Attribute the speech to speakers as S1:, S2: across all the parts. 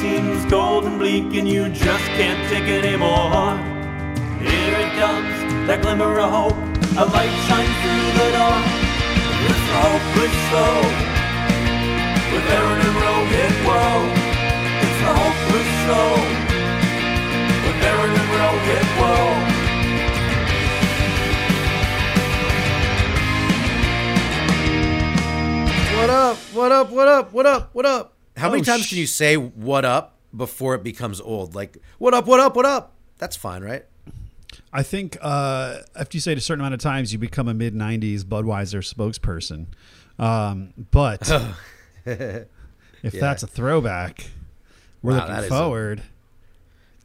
S1: seems cold and bleak and you just can't take it anymore. Here it comes, that glimmer of hope. A light shines through the door. It's the hopeless show. With Aaron and Rohit, whoa. It's the hopeless show. With Aaron and Rohit, whoa.
S2: What up? What up? What up? What up? What up? How many
S3: Oh,
S2: times
S3: sh-
S2: can you say "what up" before it becomes old? Like "what up? What up? What up"? That's fine, right?
S3: I think uh, after you say it a certain amount of times, you become a mid '90s Budweiser spokesperson. Um, but if that's a throwback, we're
S2: Wow,
S3: looking
S2: is a-
S3: forward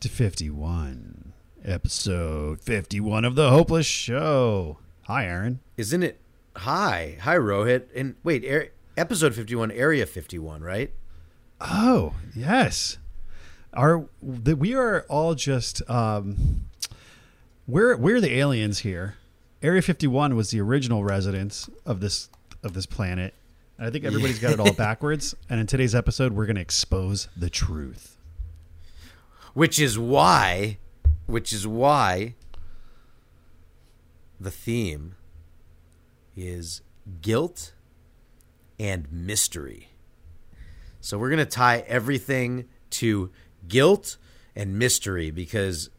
S3: to 51, episode 51 of the Hopeless Show. Hi, Aaron.
S2: Isn't it? Hi, hi, Rohit. And wait, er, episode fifty-one, area fifty-one, right?
S3: Oh yes, are that we are all just um, we're we're the aliens here. Area 51 was the original residence of this of this planet. And I think everybody's got it all backwards. And in today's episode, we're going to expose the truth.
S2: Which is why, which is why the theme is guilt and mystery. So we're going to tie everything to guilt and mystery because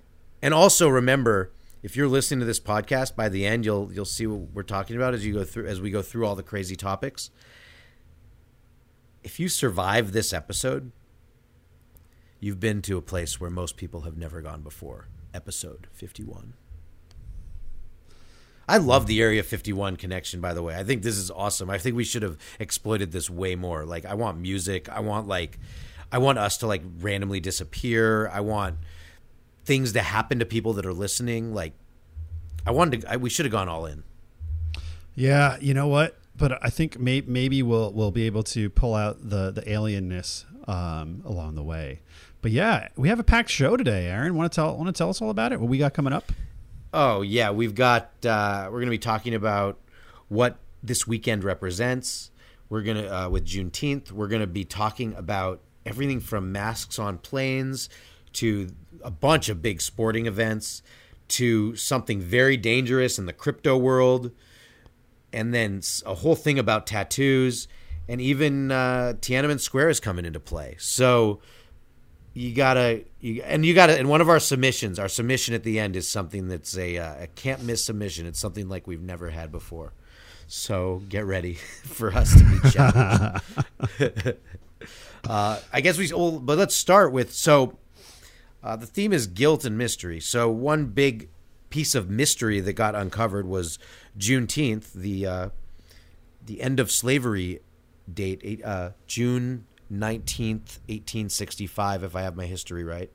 S2: and also remember if you're listening to this podcast by the end you'll you'll see what we're talking about as you go through as we go through all the crazy topics. If you survive this episode, you've been to a place where most people have never gone before. Episode 51. I love the Area 51 connection, by the way. I think this is awesome. I think we should have exploited this way more. Like, I want music. I want, like, I want us to, like, randomly disappear. I want things to happen to people that are listening. Like, I wanted to, I, we should have gone all in.
S3: Yeah, you know what? But I think may, maybe we'll we'll be able to pull out the the alienness um, along the way. But yeah, we have a packed show today. Aaron, want to tell want to tell us all about it? What we got coming up?
S2: Oh yeah, we've got. Uh, we're going to be talking about what this weekend represents. We're gonna uh, with Juneteenth. We're going to be talking about everything from masks on planes to a bunch of big sporting events to something very dangerous in the crypto world, and then a whole thing about tattoos, and even uh, Tiananmen Square is coming into play. So you gotta you, and you gotta and one of our submissions our submission at the end is something that's a, uh, a can't miss submission. It's something like we've never had before. So get ready for us to be challenged. Uh, i guess we well, but let's start with so uh, the theme is guilt and mystery. So one big piece of mystery that got uncovered was juneteenth the uh, the end of slavery date uh, june 19th 1865 if i have my history right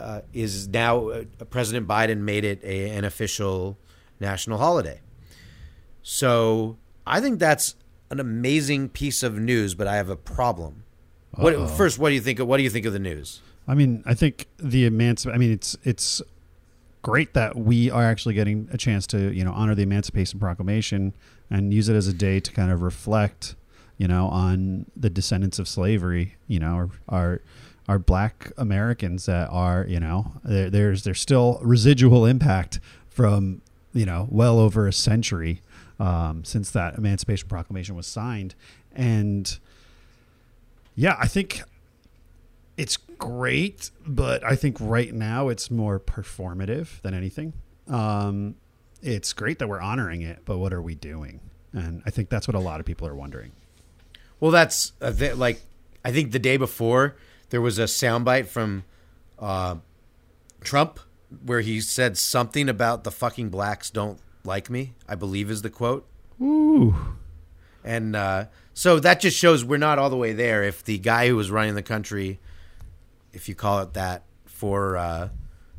S2: uh, is now uh, president biden made it a, an official national holiday. So i think that's an amazing piece of news but i have a problem. What, first what do you think of what do you think of the news?
S3: I mean, I think the emanci- I mean, it's it's great that we are actually getting a chance to you know honor the Emancipation Proclamation and use it as a day to kind of reflect, you know, on the descendants of slavery. You know, our our, our black Americans that are you know there, there's there's still residual impact from you know well over a century um, since that Emancipation Proclamation was signed, and yeah, I think it's great, but I think right now it's more performative than anything. Um, it's great that we're honoring it, but what are we doing? And I think that's what a lot of people are wondering.
S2: Well, that's a bit like I think the day before there was a soundbite from uh, Trump where he said something about the fucking blacks don't like me. I believe is the quote.
S3: Ooh,
S2: And uh, so that just shows we're not all the way there. If the guy who was running the country, if you call it that, for uh,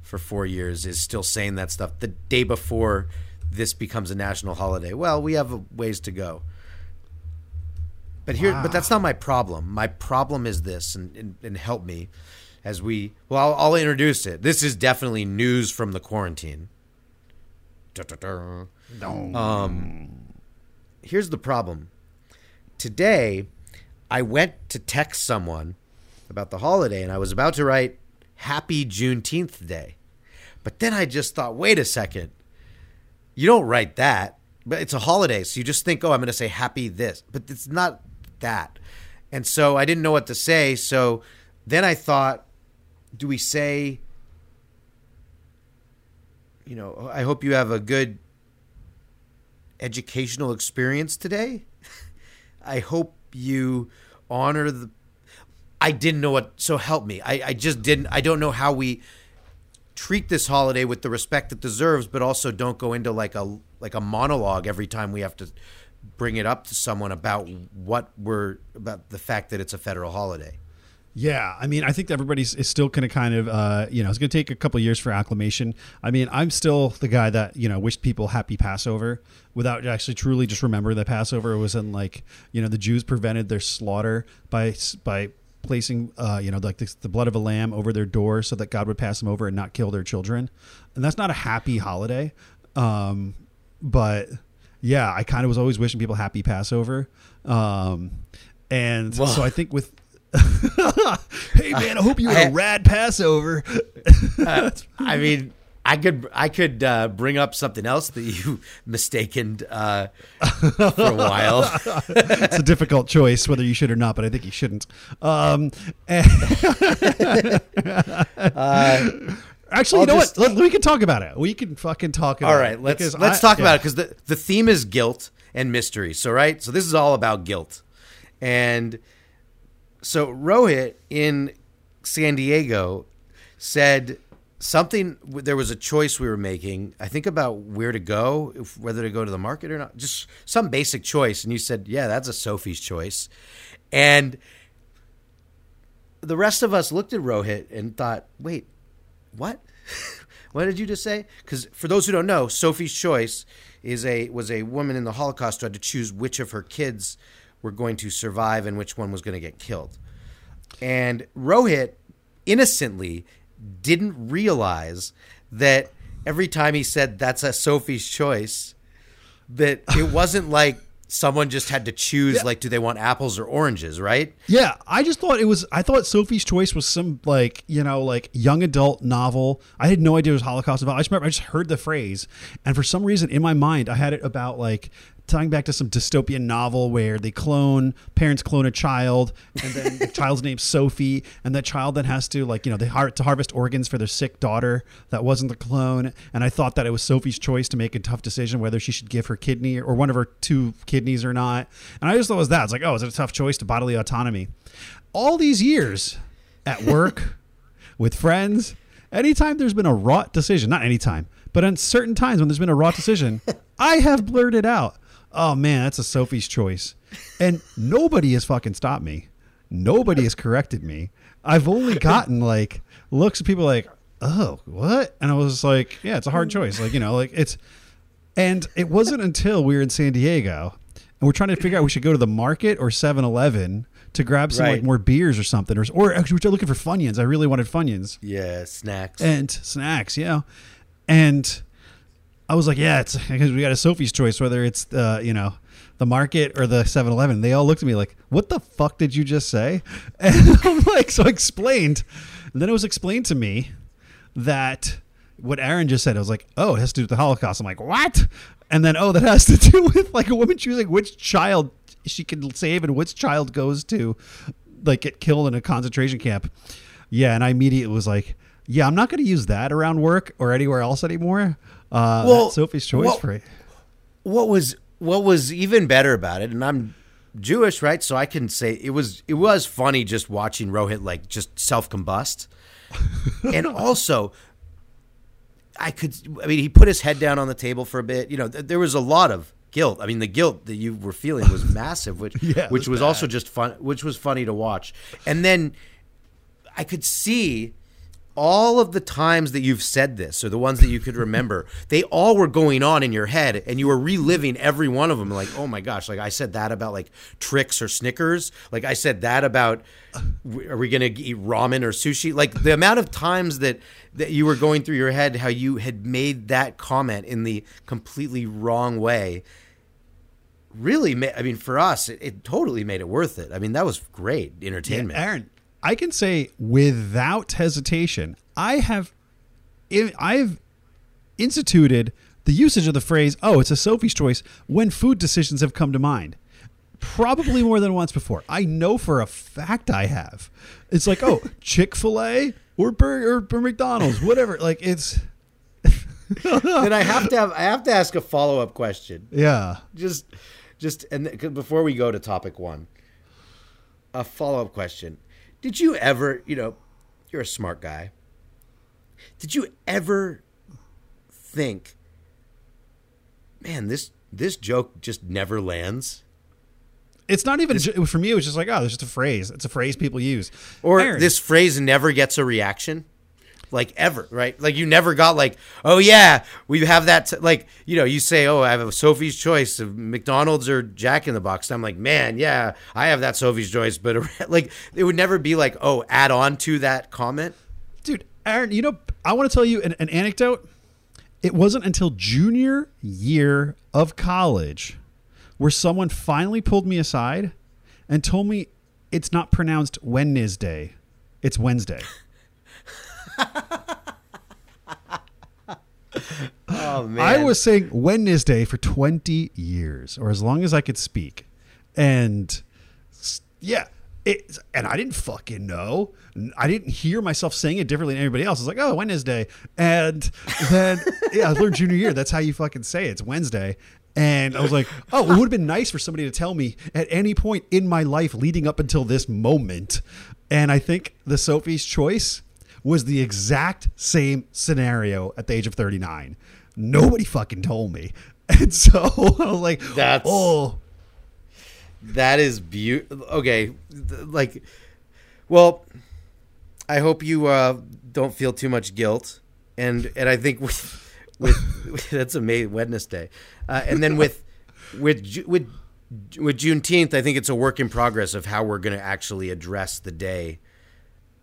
S2: for four years, is still saying that stuff the day before this becomes a national holiday, well, we have a ways to go. But here, but that's not my problem. My problem is this, and, and, and help me as we. Well, I'll, I'll introduce it. This is definitely news from the quarantine. Da-da-da. Um, here's the problem. Today, I went to text someone about the holiday, and I was about to write Happy Juneteenth Day, but then I just thought, wait a second, you don't write that, but it's a holiday, so you just think, oh, I'm going to say Happy this, but it's not that, and so I didn't know what to say. So then I thought, do we say? You know, I hope you have a good educational experience today. I hope you honor the. I didn't know what. So help me. I, I just didn't. I don't know how we treat this holiday with the respect it deserves, but also don't go into like a like a monologue every time we have to bring it up to someone about what we're about the fact that it's a federal holiday.
S3: Yeah, I mean, I think everybody's is still going to kind of, uh, you know, it's going to take a couple years for acclimation. I mean, I'm still the guy that you know wished people happy Passover without actually truly just remember that Passover was in like, you know, the Jews prevented their slaughter by by placing, uh, you know, like the, the blood of a lamb over their door so that God would pass them over and not kill their children, and that's not a happy holiday. Um, but yeah, I kind of was always wishing people happy Passover. Um, and
S2: Well-
S3: so I think with hey man, I hope you had a
S2: I-
S3: rad Passover.
S2: I mean, I could I could uh, bring up something else that you mistaken uh, for a while.
S3: it's a difficult choice whether you should or not, but I think you shouldn't. Um, and- Actually,
S2: I'll
S3: you know
S2: just-
S3: what? Let- We can talk about it. We can fucking talk about
S2: All
S3: it.
S2: right, let's let's
S3: I-
S2: talk
S3: yeah.
S2: about it because the the theme is guilt and mystery. So right, so this is all about guilt, and so Rohit in San Diego said something. There was a choice we were making. I think about where to go, if, whether to go to the market or not. Just some basic choice, and you said, "Yeah, that's a Sophie's choice," and the rest of us looked at Rohit and thought, "Wait, what? what did you just say?" Because for those who don't know, Sophie's Choice is a was a woman in the Holocaust who had to choose which of her kids were going to survive and which one was going to get killed. And Rohit innocently didn't realize that every time he said that's a Sophie's Choice, that it wasn't like someone just had to choose
S3: Yeah.
S2: like do they want apples or oranges, right?
S3: Yeah, I just thought it was. I thought Sophie's Choice was some like you know like young adult novel. I had no idea it was Holocaust about. I just remember I just heard the phrase, and for some reason in my mind I had it about like tying back to some dystopian novel where they clone parents clone a child and then the child's name's Sophie and that child then has to like you know they har- to harvest organs for their sick daughter that wasn't the clone and I thought that it was Sophie's choice to make a tough decision whether she should give her kidney or one of her two kidneys or not and I just thought it was that. It's like oh is it a tough choice to bodily autonomy? All these years at work with friends anytime there's been a wrought decision not anytime but on certain times when there's been a raw decision I have blurted out oh man that's a Sophie's choice. And nobody has fucking stopped me. Nobody has corrected me. I've only gotten like looks at people like oh what? And I was like yeah it's a hard choice. Like you know like it's and it wasn't until we were in San Diego and we're trying to figure out we should go to the market or 7-Eleven to grab some like more beers or something or, or actually we're looking for Funyuns. I really wanted Funyuns.
S2: Yeah, snacks.
S3: and snacks, yeah. And I was like, yeah, it's because we got a Sophie's choice whether it's uh, you know, the market or the 7-Eleven. They all looked at me like, "What the fuck did you just say?" And I'm like, so I explained. And then it was explained to me that what Aaron just said, I was like, oh, it has to do with the Holocaust. I'm like, what? And then, oh, that has to do with like a woman choosing which child she can save and which child goes to like get killed in a concentration camp. Yeah, and I immediately was like, yeah, I'm not going to use that around work or anywhere else anymore. Uh,
S2: Well,
S3: Sophie's choice for it.
S2: what was what was even better about it, and I'm Jewish, right? So I can say it was it was funny just watching Rohit like just self combust, and also I could I mean he put his head down on the table for a bit. You know, th- there was a lot of guilt. I mean, the guilt that you were feeling was massive, which
S3: Yeah,
S2: which
S3: was
S2: was also just fun, which was funny to watch, and then I could see all of the times that you've said this, or the ones that you could remember, they all were going on in your head, and you were reliving every one of them. Like, oh my gosh, like I said that about like Twix or Snickers. Like I said that about, are we going to eat ramen or sushi? Like the amount of times that that you were going through your head, how you had made that comment in the completely wrong way. Really, ma- I mean, for us, it, it totally made it worth it. I mean, that was great entertainment.
S3: Aaron, I can say without hesitation, I have, I've instituted the usage of the phrase, "Oh, it's a Sophie's choice" when food decisions have come to mind. Probably more than once before. I know for a fact I have. It's like, oh, Chick Fil A or Burger or McDonald's, whatever. Like it's.
S2: then I have to have I have to ask a follow up question.
S3: Yeah.
S2: Just, just and th- before we go to topic one, a follow up question. Did you ever, you know, you're a smart guy. Did you ever think, man, this this joke just never lands?
S3: It's not even for me. It was just like, oh, it's just a phrase. It's a phrase people use.
S2: Or
S3: Aaron,
S2: this phrase never gets a reaction, like ever, right? Like you never got like, oh yeah, we have that. T-. Like you know, you say, oh, I have a Sophie's Choice of McDonald's or Jack in the Box. And I'm like, man, yeah, I have that Sophie's Choice, but like it would never be like, oh, add on to that comment,
S3: dude. Aaron, you know, I want to tell you an, an anecdote. It wasn't until junior year of college where someone finally pulled me aside and told me it's not pronounced Wednesday, it's Wednesday.
S2: oh man!
S3: I was saying Wednesday for 20 years, or as long as I could speak, and yeah, it, and I didn't fucking know. I didn't hear myself saying it differently than everybody else. I was like, oh, Wednesday. And then, yeah, I learned junior year. That's how you fucking say it. It's Wednesday. And I was like, oh, it would have been nice for somebody to tell me at any point in my life leading up until this moment. And I think the Sophie's Choice was the exact same scenario at the age of 39. Nobody fucking told me. And so I was like,
S2: That's-
S3: oh,
S2: That is beautiful. Okay, like, well, I hope you uh, don't feel too much guilt, and and I think with, with that's amazing Wednesday, uh, and then with with with with Juneteenth, I think it's a work in progress of how we're going to actually address the day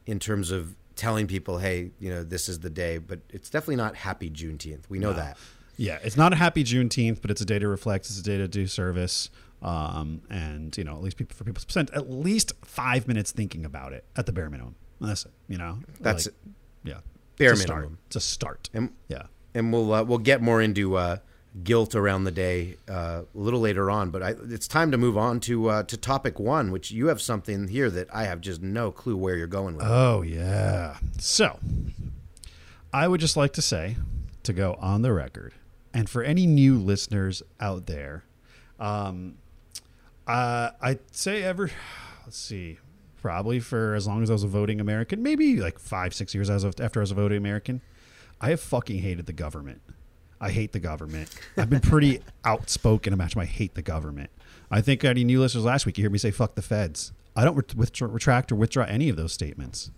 S2: in terms of telling people, hey, you know, this is the day, but it's definitely not Happy Juneteenth. We know that.
S3: Yeah, it's not a happy Juneteenth, but it's a day to reflect. It's a day to do service, um, and you know, at least people for people to spend at least five minutes thinking about it at the bare minimum. That's it. You know,
S2: That's
S3: Like, yeah,
S2: Bare
S3: it's
S2: minimum.
S3: Start. It's a start.
S2: And
S3: yeah,
S2: and we'll uh, we'll get more into uh, guilt around the day uh, a little later on. But I, it's time to move on to uh, to topic one, which you have something here that I have just no clue where you're going with.
S3: Oh yeah. So, I would just like to say, to go on the record, and for any new listeners out there, um, uh, I'd say ever, let's see, probably for as long as I was a voting American, maybe like five, six years as after I was a voting American, I have fucking hated the government. I hate the government. I've been pretty outspoken about my hate the government. I think any new listeners last week, you hear me say "fuck the feds." I don't ret- withdraw, retract or withdraw any of those statements.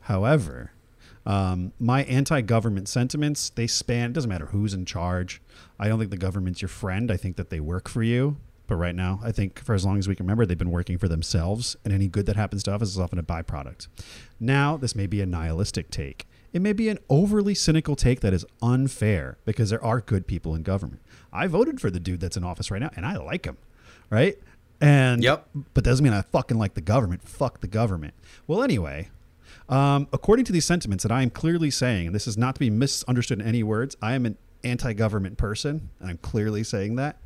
S3: However, um, my anti-government sentiments they span. It doesn't matter who's in charge. I don't think the government's your friend. I think that they work for you. But right now, I think for as long as we can remember, they've been working for themselves, and any good that happens to us is often a byproduct. Now, this may be a nihilistic take. It may be an overly cynical take that is unfair because there are good people in government. I voted for the dude that's in office right now, and I like him, right? And
S2: Yep.
S3: but doesn't mean I fucking like the government. Fuck the government. Well, anyway, um, according to these sentiments that I am clearly saying, and this is not to be misunderstood in any words, I am an anti-government person, and I'm clearly saying that.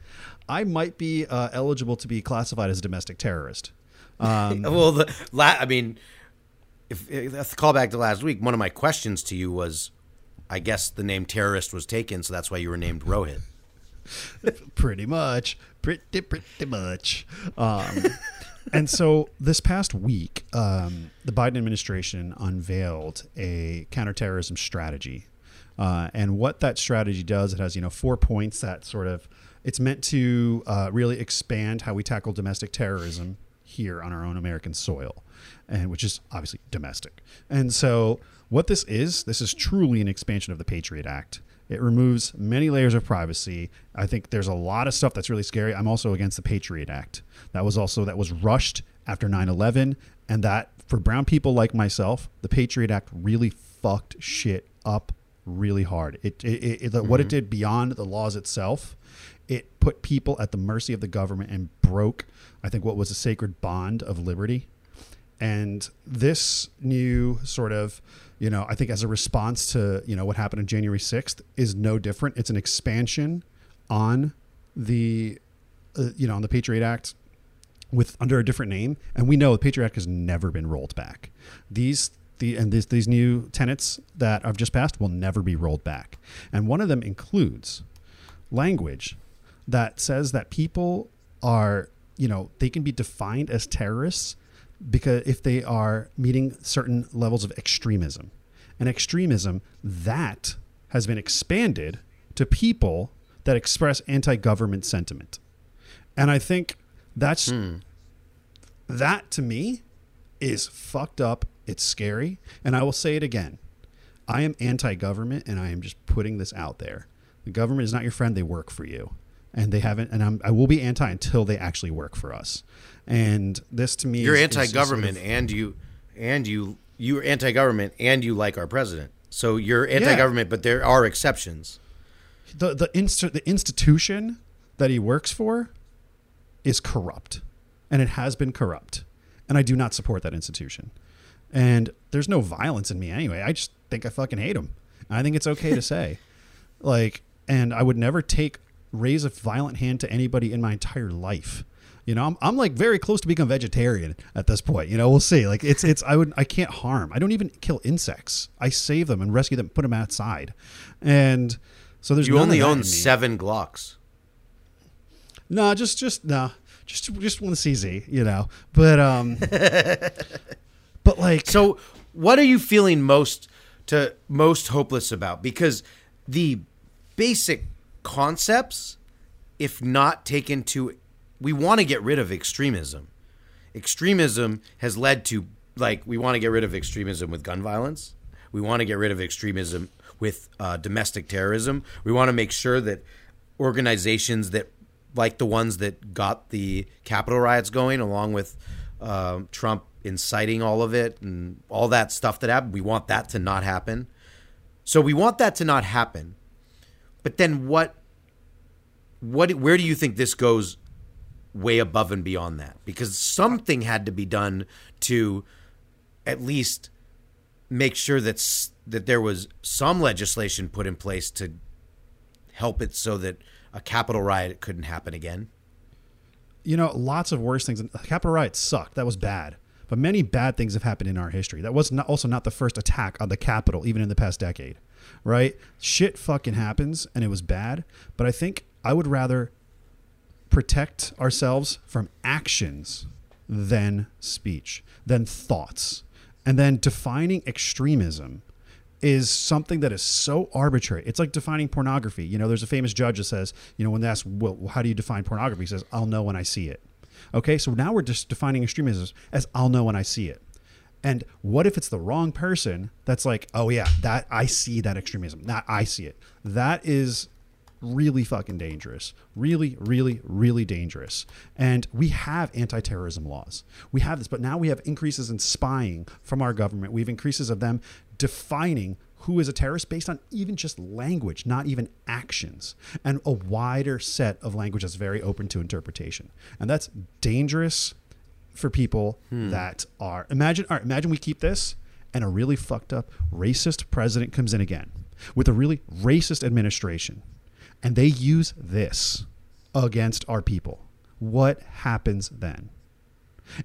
S3: I might be uh, eligible to be classified as a domestic terrorist. Um,
S2: well, the, la- I mean, if, if let's call back to last week, one of my questions to you was, I guess the name terrorist was taken, so that's why you were named Rohit.
S3: pretty much. Pretty pretty much. Um, and so this past week um, the biden administration unveiled a counterterrorism strategy. Uh, and what that strategy does it has you know four points that sort of it's meant to uh, really expand how we tackle domestic terrorism here on our own american soil and which is obviously domestic and so what this is this is truly an expansion of the patriot act it removes many layers of privacy. I think there's a lot of stuff that's really scary. I'm also against the Patriot Act. That was also that was rushed after 9/11 and that for brown people like myself, the Patriot Act really fucked shit up really hard. It, it, it, it what it mm-hmm. did beyond the laws itself, it put people at the mercy of the government and broke I think what was a sacred bond of liberty. And this new sort of, you know, I think as a response to you know what happened on January sixth is no different. It's an expansion on the, uh, you know, on the Patriot Act with under a different name, and we know the Patriot Act has never been rolled back. These the and these these new tenets that I've just passed will never be rolled back, and one of them includes language that says that people are you know they can be defined as terrorists because if they are meeting certain levels of extremism, and extremism that has been expanded to people that express anti-government sentiment, and I think that's hmm. that to me is fucked up. It's scary. And I will say it again. I am anti government and I am just putting this out there. The government is not your friend, they work for you. And they haven't, and I'm, I will be anti until they actually work for us. And this to me,
S2: You're
S3: is- is
S2: anti-government,
S3: sort of-
S2: and you and you you're anti-government, and you like our president. So you're anti-government, but there are exceptions.
S3: the the, inst- the institution that he works for is corrupt. And it has been corrupt. And i do not support that institution. And there's no violence in me anyway. I just think i fucking hate him. I think it's okay to say. Like and i would never take raise a violent hand to anybody in my entire life you know I'm, I'm like very close to become vegetarian at this point you know we'll see like it's it's i would i can't harm i don't even kill insects i save them and rescue them put them outside and so there's
S2: You only own seven Glocks.
S3: No, just just no, just just one CZ, you know. But um, but like
S2: So, what are you feeling most to most hopeless about? Because the basic concepts, if not taken to, we want to get rid of extremism. Extremism has led to like we want to get rid of extremism with gun violence. We want to get rid of extremism with uh, domestic terrorism. We want to make sure that organizations that like the ones that got the Capitol riots going, along with um, Trump inciting all of it and all that stuff that happened, we want that to not happen. So we want that to not happen. But then what? What? Where do you think this goes? Way above and beyond that, because something had to be done to at least make sure that that there was some legislation put in place to help it so that a Capitol riot couldn't happen again.
S3: you know, lots of worse things. Capitol riot sucked. That was bad. But many bad things have happened in our history. That was not, also not the first attack on the Capitol, even in the past decade, right? Shit fucking happens, and it was bad. But I think I would rather protect ourselves from actions than speech, than thoughts. And then defining extremism is something that is so arbitrary. It's like defining pornography. You know, there's a famous judge that says, you know, when they ask, well, how do you define pornography? He says, I'll know when I see it. Okay, so now we're just defining extremism as I'll know when I see it. And what if it's the wrong person that's like, oh yeah, that I see that extremism, that I see it. That is really fucking dangerous. Really, really, really dangerous. And we have anti-terrorism laws. We have this, but now we have increases in spying from our government. We have increases of them defining who is a terrorist based on even just language, not even actions, and a wider set of language that's very open to interpretation. And that's dangerous for people hmm. that are imagine all right, imagine we keep this and a really fucked up racist president comes in again with a really racist administration and they use this against our people. What happens then?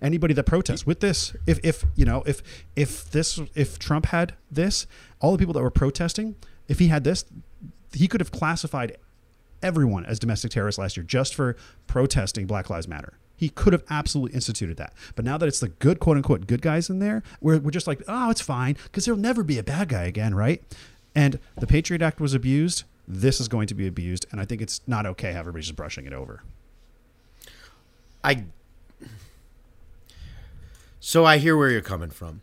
S3: Anybody that protests with this, if if you know, if if this if Trump had this, all the people that were protesting, if he had this, he could have classified everyone as domestic terrorists last year just for protesting Black Lives Matter. He could have absolutely instituted that. But now that it's the good, quote unquote, good guys in there, we're, we're just like, oh, it's fine because there'll never be a bad guy again, right? And the Patriot Act was abused. This is going to be abused. And I think it's not okay how everybody's just brushing it over.
S2: I so I hear where you're coming from.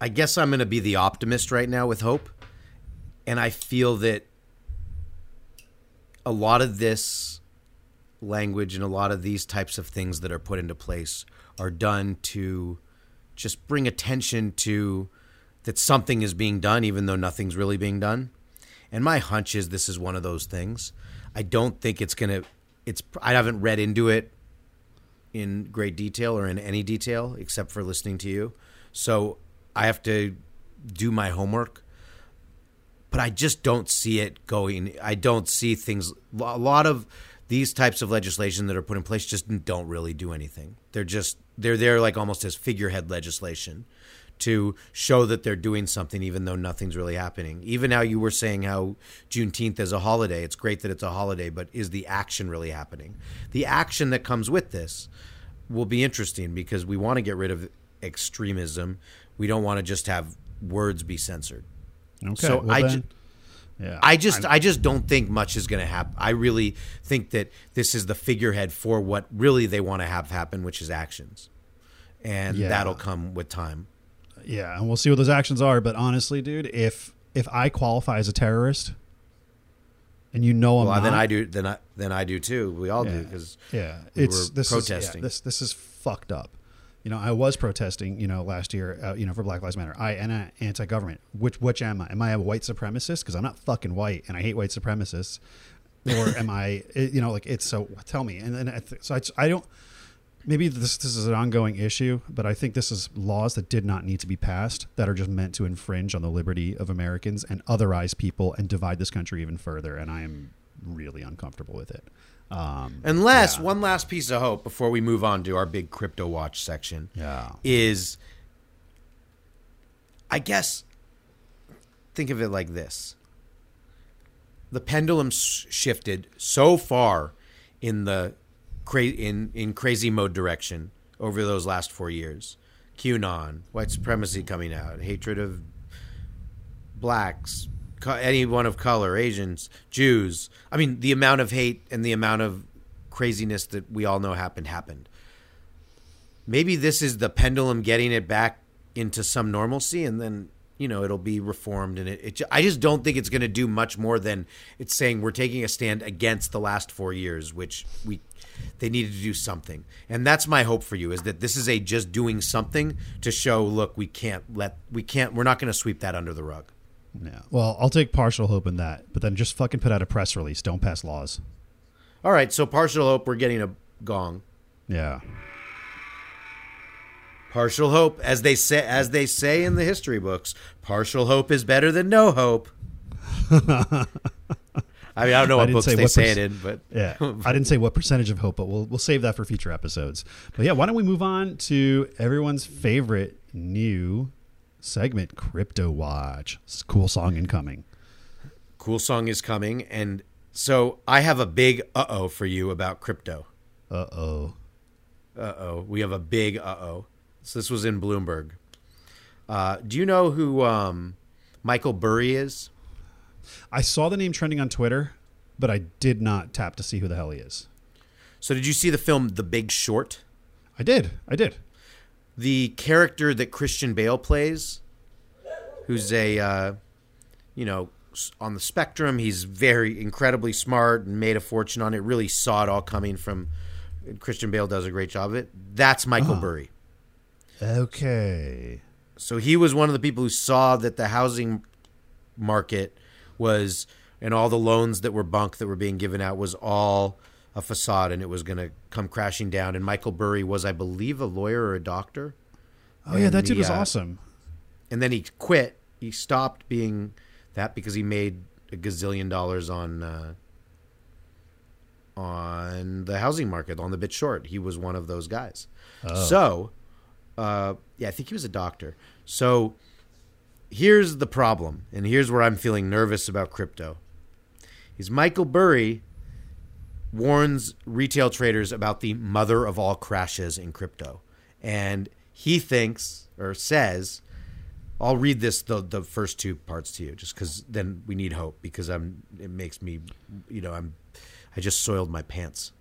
S2: I guess I'm going to be the optimist right now with hope, and I feel that a lot of this language and a lot of these types of things that are put into place are done to just bring attention to that something is being done even though nothing's really being done. And my hunch is this is one of those things. I don't think it's going to it's I haven't read into it in great detail or in any detail except for listening to you. So I have to do my homework. But I just don't see it going. I don't see things. A lot of these types of legislation that are put in place just don't really do anything. They're just they're there like almost as figurehead legislation to show that they're doing something, even though nothing's really happening. Even now, you were saying how Juneteenth is a holiday. It's great that it's a holiday, but is the action really happening? The action that comes with this will be interesting because we want to get rid of extremism. We don't want to just have words be censored.
S3: Okay.
S2: So
S3: well
S2: I
S3: then-
S2: ju-
S3: yeah.
S2: I just I just don't think much is going to happen. I really think that this is the figurehead for what really they want to have happen, which is actions, and
S3: Yeah.
S2: that'll come with time.
S3: Yeah, and we'll see what those actions are. But honestly, dude, if if I qualify as a terrorist, and you know I'm
S2: Well,
S3: not,
S2: then I do. Then I then I do too. We all do because
S3: yeah,
S2: we
S3: it's
S2: were
S3: this
S2: protesting.
S3: Is, yeah, this this is fucked up. You know, I was protesting. You know, last year. Uh, you know, for Black Lives Matter. I and a anti-government. Which which am I? Am I a white supremacist? Because I'm not fucking white, and I hate white supremacists. Or am I? You know, like it's so. Tell me. And then I th- so I, I don't. Maybe this this is an ongoing issue, but I think this is laws that did not need to be passed that are just meant to infringe on the liberty of Americans and otherize people and divide this country even further. And I am really uncomfortable with it. Um,
S2: unless
S3: yeah.
S2: one last piece of hope before we move on to our big crypto watch section
S3: yeah,
S2: is, I guess, think of it like this: the pendulum shifted so far in the cra- in in crazy mode direction over those last four years. QAnon, white supremacy coming out, hatred of blacks, co- anyone of color, Asians, Jews. I mean, the amount of hate and the amount of craziness that we all know happened happened. Maybe this is the pendulum getting it back into some normalcy, and then you know it'll be reformed. And it, it I just don't think it's going to do much more than it's saying we're taking a stand against the last four years, which we they needed to do something. And that's my hope for you is that this is a just doing something to show. Look, we can't let we can't. We're not going to sweep that under the rug.
S3: yeah. Well, I'll take partial hope in that, but then just fucking put out a press release. Don't pass laws.
S2: All right, so partial hope. We're getting a gong.
S3: Yeah.
S2: Partial hope, as they say, as they say in the history books, partial hope is better than no hope. I mean, I don't know what books
S3: say
S2: they
S3: what
S2: say
S3: perc-
S2: it in, but
S3: Yeah, I didn't say what percentage of hope, but we'll we'll save that for future episodes. But yeah, why don't we move on to everyone's favorite new segment, Crypto Watch? Cool song incoming.
S2: cool song is coming, and so I have a big uh oh for you about crypto.
S3: Uh oh.
S2: Uh oh, we have a big uh oh. So this was in Bloomberg. Uh, do you know who um, Michael Burry is?
S3: I saw the name trending on Twitter, but I did not tap to see who the hell he is.
S2: So did you see the film The Big Short?
S3: I did. I did.
S2: the character that Christian Bale plays, who's a, uh, you know, on the spectrum, he's very incredibly smart and made a fortune on it. Really saw it all coming from. Christian Bale does a great job of it. That's Michael Burry.
S3: Okay.
S2: So he was one of the people who saw that the housing market was and all the loans that were bunk that were being given out was all a facade and it was going to come crashing down. And Michael Burry was, I believe, a lawyer or a doctor.
S3: Oh yeah,
S2: And
S3: that dude was
S2: uh,
S3: awesome.
S2: and then he quit. He stopped being that because he made a gazillion dollars on uh, on the housing market on the bit short. He was one of those guys. Oh. So, uh, yeah, I think he was a doctor. So here's the problem, and here's where I'm feeling nervous about crypto. Is Michael Burry warns retail traders about the mother of all crashes in crypto, and he thinks or says I'll read this the the first two parts to you, just because then we need hope. Because I'm, it makes me, you know, I'm, I just soiled my pants.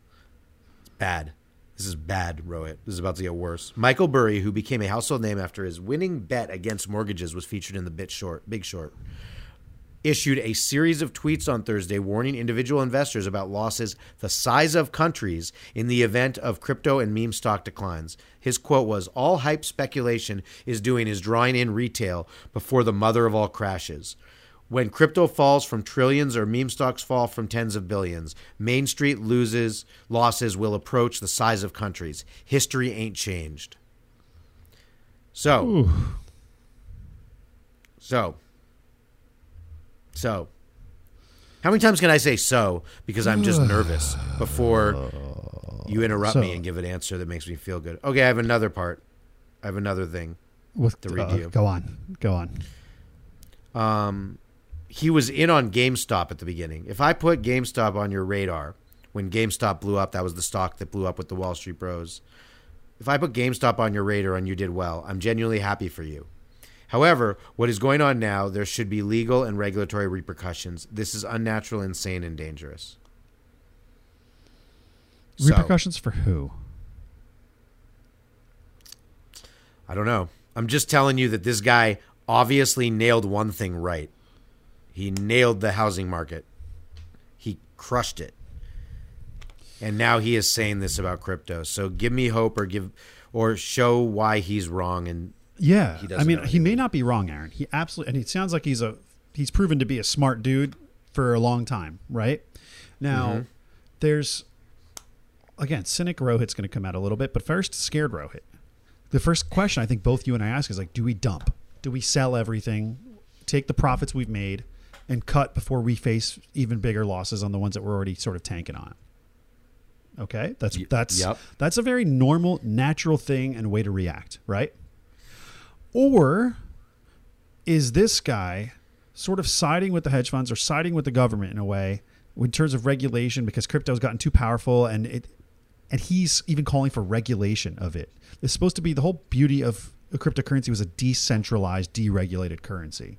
S2: It's bad. This is bad, Rohit. This is about to get worse. Michael Burry, who became a household name after his winning bet against mortgages, was featured in the Bit Short, Big Short. Issued a series of tweets on Thursday warning individual investors about losses the size of countries in the event of crypto and meme stock declines. His quote was All hype speculation is doing is drawing in retail before the mother of all crashes. When crypto falls from trillions or meme stocks fall from tens of billions, Main Street loses losses will approach the size of countries. History ain't changed. So, so, so. How many times can I say so because I'm just nervous before you interrupt me and give an answer that makes me feel good? Okay, I have another part. I have another thing.
S3: With
S2: To read
S3: uh,
S2: you.
S3: Go on. Go on.
S2: um, he was in on GameStop at the beginning. If I put GameStop on your radar when GameStop blew up, that was the stock that blew up with the Wall Street Bros. If I put GameStop on your radar and you did well, I'm genuinely happy for you. However, what is going on now, there should be legal and regulatory repercussions. This is unnatural, insane, and dangerous. So,
S3: Repercussions for who?
S2: I don't know. I'm just telling you that this guy obviously nailed one thing right. He nailed the housing market. He crushed it. And now he is saying this about crypto. So give me hope or give or show why he's wrong and
S3: Yeah,
S2: He
S3: I mean, he may not be wrong, Aaron. He absolutely, and it sounds like he's a he's proven to be a smart dude for a long time, right? Now,
S2: Mm-hmm.
S3: there's again, cynic Rohit's going to come out a little bit, but first, scared Rohit. The first question I think both you and I ask is like, do we dump? Do we sell everything, take the profits we've made, and cut before we face even bigger losses on the ones that we're already sort of tanking on? Okay, that's that's
S2: yep.
S3: that's a very normal, natural thing and way to react, right? Or is this guy sort of siding with the hedge funds or siding with the government in a way in terms of regulation because crypto's gotten too powerful and it and he's even calling for regulation of it. It's supposed to be the whole beauty of a cryptocurrency was a decentralized, deregulated currency.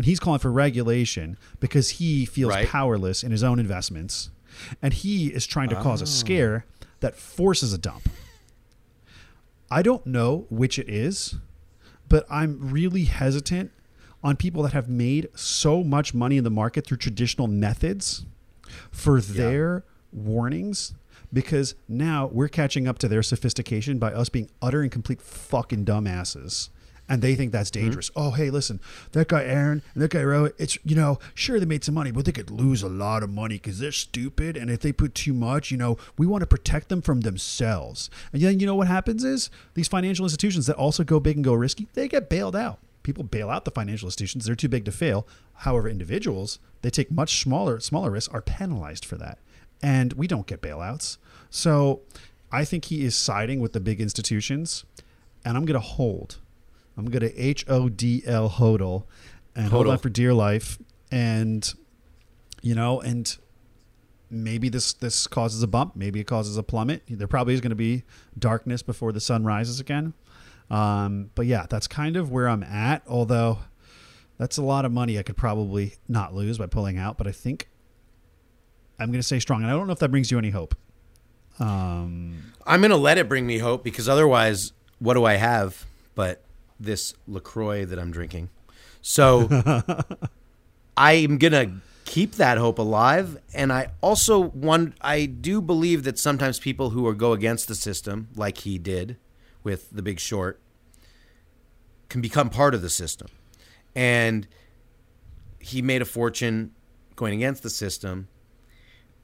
S3: And he's calling for regulation because he feels
S2: Right.
S3: powerless in his own investments. And he is trying to cause a oh. scare that forces a dump. I don't know which it is, but I'm really hesitant on people that have made so much money in the market through traditional methods for their warnings because now we're catching up to their sophistication by us being utter and complete fucking dumbasses. And they think that's mm-hmm. dangerous. Oh, hey, listen, that guy Aaron and that guy Rohit, it's, you know, sure they made some money, but they could lose a lot of money because they're stupid. And if they put too much, you know, we want to protect them from themselves. And then you know what happens is these financial institutions that also go big and go risky, they get bailed out. People bail out the financial institutions; they're too big to fail. However, individuals they take much smaller smaller risks are penalized for that, and we don't get bailouts. So, I think he is siding with the big institutions, and I'm going to hold. I'm going to H O D L hodl, and hold on for dear life, and you know, and maybe this this causes a bump, maybe it causes a plummet. There probably is going to be darkness before the sun rises again. Um, but yeah, that's kind of where I'm at. Although that's a lot of money I could probably not lose by pulling out. But I think I'm going to stay strong, and I don't know if that brings you any hope. Um,
S2: I'm going to let it bring me hope because otherwise, what do I have but this LaCroix that I'm drinking? So I'm going to keep that hope alive. And I also want, I do believe that sometimes people who are go against the system, like he did with The Big Short, can become part of the system. And he made a fortune going against the system.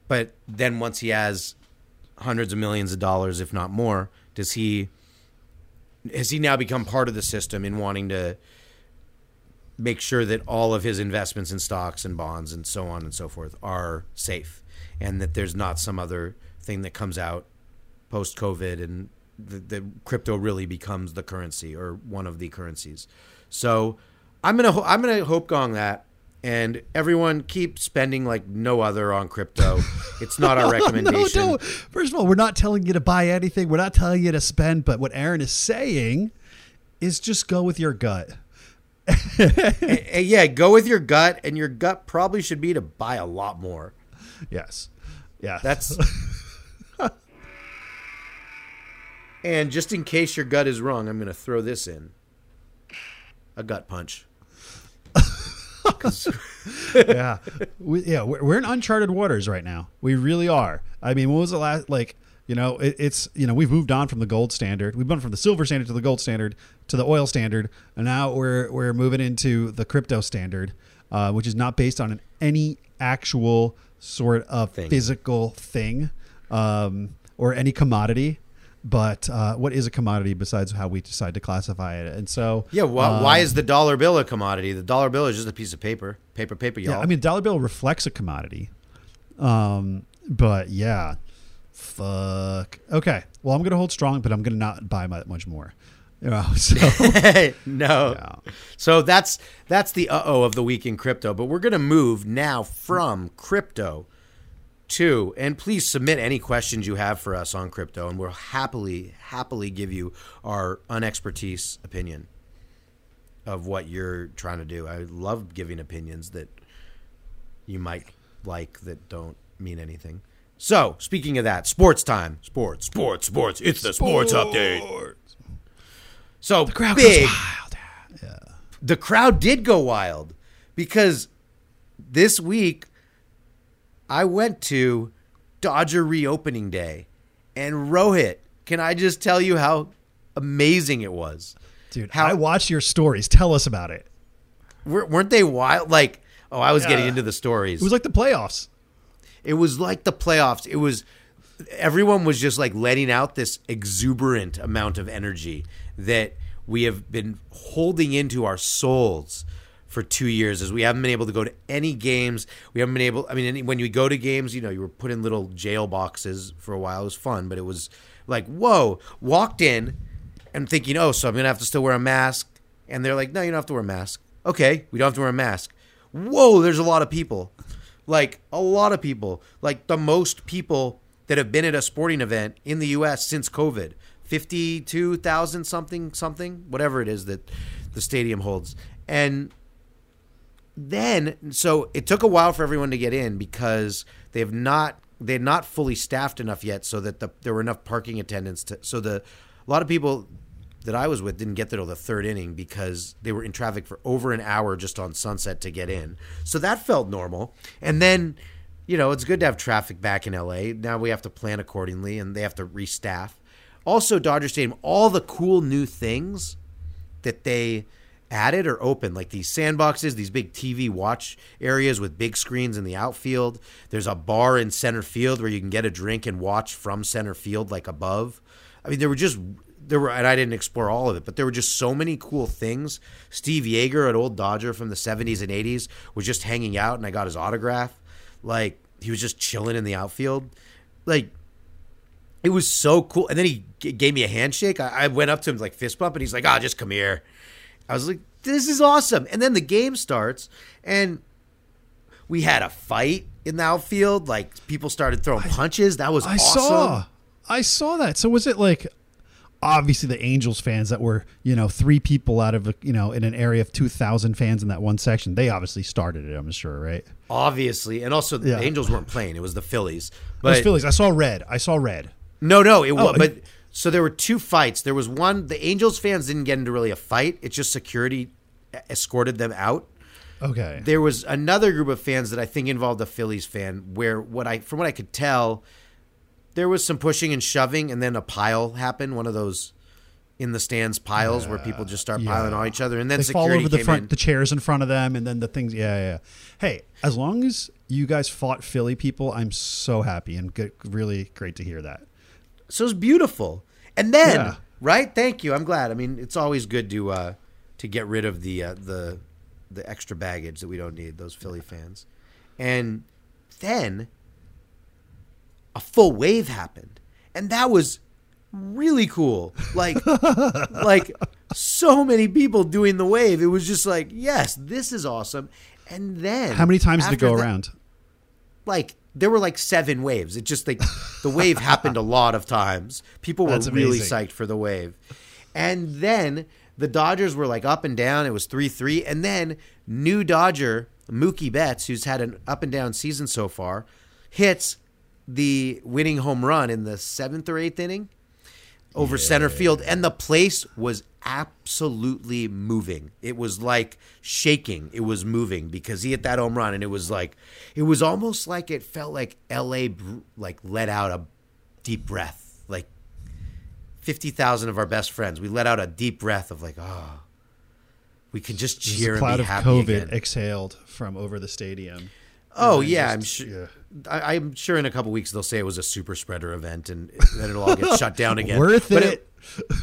S2: But then once he has hundreds of millions of dollars, if not more, does he has he now become part of the system in wanting to make sure that all of his investments in stocks and bonds and so on and so forth are safe and that there's not some other thing that comes out post COVID and the crypto really becomes the currency or one of the currencies. So I'm gonna I'm gonna hope gong that. And everyone keep spending like no other on crypto. It's not our recommendation.
S3: No, no. First of all, we're not telling you to buy anything. We're not telling you to spend. But what Aaron is saying is just go with your gut.
S2: Eh, yeah, go with your gut, and your gut probably should be to buy a lot more.
S3: Yes. Yeah.
S2: That's. and just in case your gut is wrong, I'm going to throw this in a gut punch.
S3: yeah, we, yeah, we're, we're in uncharted waters right now. We really are. I mean, what was the last like? You know, it, it's you know we've moved on from the gold standard. We've gone from the silver standard to the gold standard to the oil standard, and now we're we're moving into the crypto standard. uh, which is not based on an, any actual sort of
S2: Thing.
S3: physical thing um, or any commodity. But uh, what is a commodity besides how we decide to classify it? And so,
S2: Yeah, why,
S3: uh,
S2: why is the dollar bill a commodity? The dollar bill is just a piece of paper, paper, paper, y'all.
S3: Yeah, I mean, dollar bill reflects a commodity. Um, but yeah, fuck. Okay, well, I'm gonna hold strong, but I'm gonna not buy much more. You know, so
S2: no.
S3: Yeah.
S2: So that's that's the uh oh of the week in crypto. But we're gonna move now from crypto to and please submit any questions you have for us on crypto, and we'll happily happily give you our unexpertise opinion of what you're trying to do. I love giving opinions that you might like that don't mean anything. So, speaking of that, sports time. Sports, sports, sports. It's the sports, update. So,
S3: crowd
S2: big
S3: goes wild.
S2: the crowd did go wild because this week I went to Dodger reopening day and Rohit, can I just tell you how amazing it was?
S3: Dude,
S2: How-
S3: I watched your stories. Tell us about it.
S2: Weren't they wild? Like, oh, I was getting into the stories.
S3: It was like the playoffs.
S2: It was like the playoffs. It was everyone was just like letting out this exuberant amount of energy that we have been holding into our souls for two years is we haven't been able to go to any games. We haven't been able. I mean, any, when you go to games, you know, you were put in little jail boxes for a while. It was fun, but it was like, whoa! Walked in and thinking, oh, so I'm gonna have to still wear a mask. And they're like, no, you don't have to wear a mask. Okay, we don't have to wear a mask. Whoa, there's a lot of people. Like a lot of people. Like the most people that have been at a sporting event in the US since COVID. 52,000 something something, whatever it is that the stadium holds. And then so it took a while for everyone to get in because they have not they're not fully staffed enough yet so that the, there were enough parking attendants to so the a lot of people that I was with didn't get there till the third inning because they were in traffic for over an hour just on Sunset to get in. So that felt normal. And then, you know, it's good to have traffic back in LA. Now we have to plan accordingly and they have to restaff. Also, Dodger Stadium, all the cool new things that they added or open, like these sandboxes, these big TV watch areas with big screens in the outfield. There's a bar in center field where you can get a drink and watch from center field, like above. I mean, there were just there were, and I didn't explore all of it, but there were just so many cool things. Steve Yeager, an old Dodger from the '70s and '80s, was just hanging out, and I got his autograph. Like he was just chilling in the outfield, like it was so cool. And then he g- gave me a handshake. I, I went up to him like fist bump, and he's like, "Ah, just come here." I was like, "This is awesome." And then the game starts, and we had a fight in the outfield. Like people started throwing punches. That was
S3: I
S2: awesome.
S3: saw. I saw that. So was it like obviously the Angels fans that were, you know, three people out of, you know, in an area of 2,000 fans in that one section. They obviously started it, I'm sure, right?
S2: Obviously, and also the
S3: Yeah.
S2: Angels weren't playing. It was the Phillies.
S3: was Phillies. I saw red. I saw red.
S2: No, no, it was.
S3: Oh,
S2: But so there were two fights. There was one. The Angels fans didn't get into really a fight. It's just security escorted them out.
S3: Okay.
S2: There was another group of fans that I think involved a Phillies fan, where what I, from what I could tell, there was some pushing and shoving, and then a pile happened. One of those in the stands piles where people just start piling
S3: yeah.
S2: on each other, and then
S3: they fall over the front,
S2: in.
S3: the chairs in front of them, and then the things. Yeah, yeah. yeah. Hey, as long as you guys fought Philly people, I'm so happy and good, really great to hear that.
S2: So it's beautiful. And then,
S3: Yeah.
S2: right? Thank you. I'm glad. I mean, it's always good to uh, to get rid of the uh, the the extra baggage that we don't need. Those Philly fans, and then a full wave happened, and that was really cool. Like, like so many people doing the wave. It was just like, yes, this is awesome. And then,
S3: How many times did it go
S2: that-
S3: around?
S2: like there were like seven waves. It just like the wave happened a lot of times. People were
S3: That's
S2: really
S3: amazing.
S2: psyched for the wave. And then the Dodgers were like up and down. It was 3 3. And then new Dodger, Mookie Betts, who's had an up and down season so far, hits the winning home run in the seventh or eighth inning over center field. And the place was absolutely moving. It was like shaking. It was moving because he hit that home run. And it was like, it was almost like it felt like LA like let out a deep breath. Like 50,000 of our best friends, we let out a deep breath of like, oh, we can just
S3: There's
S2: cheer
S3: a cloud
S2: and be
S3: of COVID
S2: again.
S3: exhaled from over the stadium.
S2: oh yeah,
S3: just-
S2: I'm sure.
S3: yeah.
S2: I, I'm sure in a couple weeks they'll say it was a super spreader event and then it'll all get shut down again.
S3: Worth
S2: but
S3: it.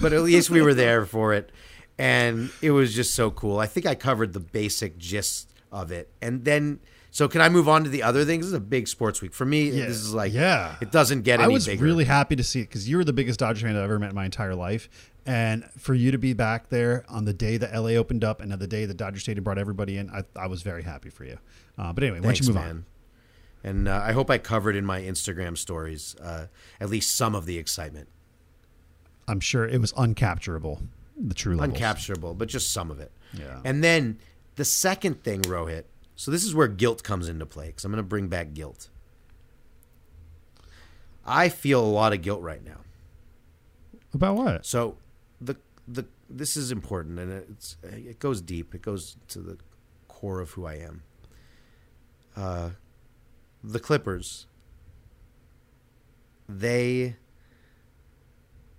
S2: But at least we were there for it, and it was just so cool. I think I covered the basic gist of it, and then. So can I move on to the other things? This is a big sports week for me.
S3: Yeah.
S2: This is like
S3: Yeah.
S2: it doesn't get any
S3: I was
S2: bigger.
S3: really happy to see it because you were the biggest Dodger fan I've ever met in my entire life. And for you to be back there on the day that LA opened up and on the day that Dodger Stadium brought everybody in, I, I was very happy for you. Uh, but anyway, why don't you move
S2: man.
S3: on?
S2: And uh, I hope I covered in my Instagram stories uh, at least some of the excitement.
S3: I'm sure it was uncapturable, the true levels.
S2: Uncapturable, but just some of it.
S3: Yeah.
S2: And then the second thing, Rohit. So this is where guilt comes into play because I'm going to bring back guilt. I feel a lot of guilt right now.
S3: About what?
S2: So the the this is important and it's it goes deep. It goes to the core of who I am. Uh, the Clippers. They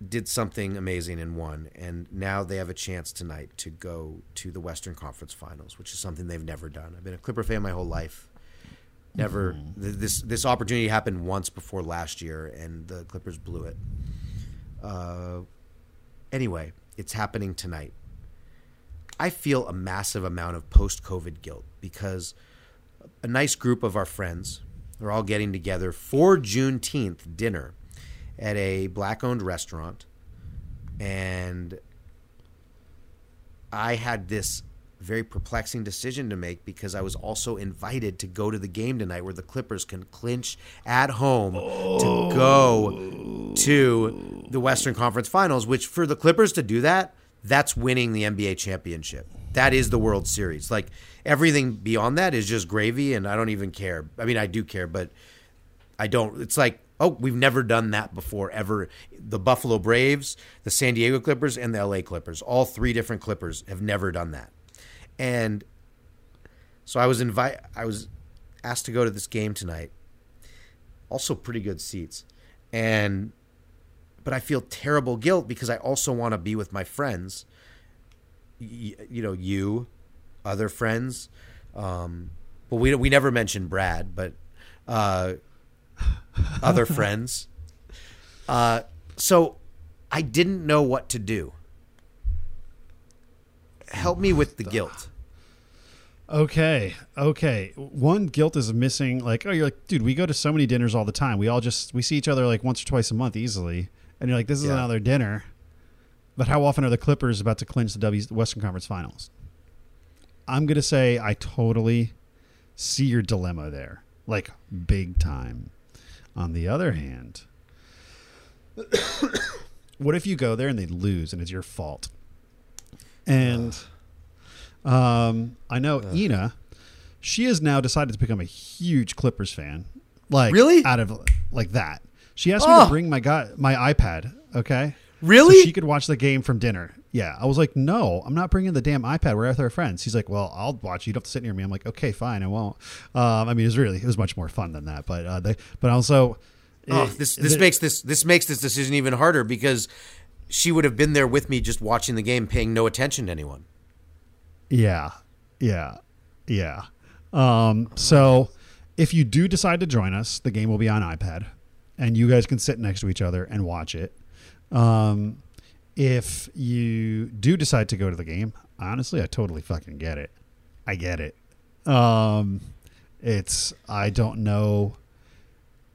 S2: did something amazing and won, and now they have a chance tonight to go to the Western Conference Finals, which is something they've never done. I've been a Clipper fan my whole life. Never th- this this opportunity happened once before last year, and the Clippers blew it. Uh, anyway, it's happening tonight. I feel a massive amount of post COVID guilt because a nice group of our friends are all getting together for Juneteenth dinner at a black owned restaurant. And I had this very perplexing decision to make because I was also invited to go to the game tonight where the Clippers can clinch at home to go to the Western Conference Finals, which for the Clippers to do that, that's winning the NBA championship. That is the World Series. Like everything beyond that is just gravy, and I don't even care. I mean, I do care, but I don't. It's like, oh, we've never done that before ever. The Buffalo Braves, the San Diego Clippers, and the LA Clippers, all three different Clippers have never done that. And so I was invite I was asked to go to this game tonight. Also pretty good seats. And but I feel terrible guilt because I also want to be with my friends. Y- you know, you, other friends. Um, well, we we never mentioned Brad, but uh, other friends. Uh, so I didn't know what to do. Help me with the guilt.
S3: Okay. Okay. One guilt is missing. Like, oh, you're like, dude, we go to so many dinners all the time. We all just we see each other like once or twice a month easily, and you're like, this is
S2: Yeah.
S3: another dinner. But how often are the Clippers about to clinch the W Western Conference Finals? I'm gonna say I totally see your dilemma there, like big time. On the other hand, what if you go there and they lose and it's your fault? And um, I know Ina, she has now decided to become a huge Clippers fan. Like
S2: Really?
S3: out of like that. She asked me
S2: Oh.
S3: to bring my guy my iPad. Okay.
S2: Really?
S3: So she could watch the game from dinner. Yeah. I was like, no, I'm not bringing the damn iPad. We're with our friends. He's like, well, I'll watch. You don't have to sit near me. I'm like, okay, fine, I won't. Um, I mean, it was really it was much more fun than that. But uh, they, but also,
S2: Oh, this this
S3: the-
S2: makes this this makes this decision even harder because she would have been there with me just watching the game, paying no attention to anyone.
S3: Yeah, yeah, yeah. Um, so if you do decide to join us, the game will be on iPad, and you guys can sit next to each other and watch it. Um, if you do decide to go to the game, honestly, I totally fucking get it. I get it. Um, it's I don't know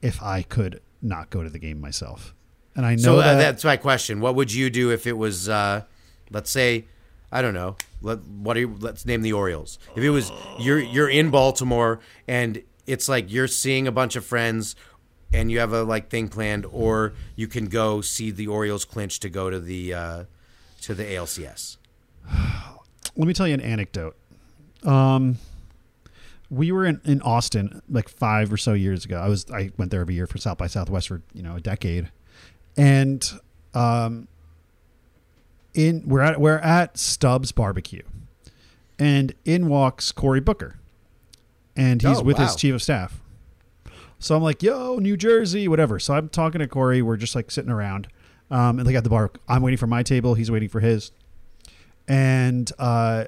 S3: if I could not go to the game myself, and I know
S2: So uh,
S3: that
S2: that's my question. What would you do if it was, uh, let's say, I don't know. Let what are you, let's name the Orioles. If it was you're you're in Baltimore and it's like you're seeing a bunch of friends and you have a like thing planned, or you can go see the Orioles clinch to go to the uh, to the ALCS.
S3: let me tell you an anecdote. Um, we were in, in Austin like five or so years ago. I was I went there every year for South by Southwest for you know a decade, and um, in we're at we're at Stubbs Barbecue, and in walks Cory Booker, and he's
S2: Oh,
S3: with
S2: wow.
S3: his chief of staff. So I'm like, "Yo, New Jersey, whatever." So I'm talking to Cory. We're just like sitting around, um, and they got the bar. I'm waiting for my table. He's waiting for his and uh,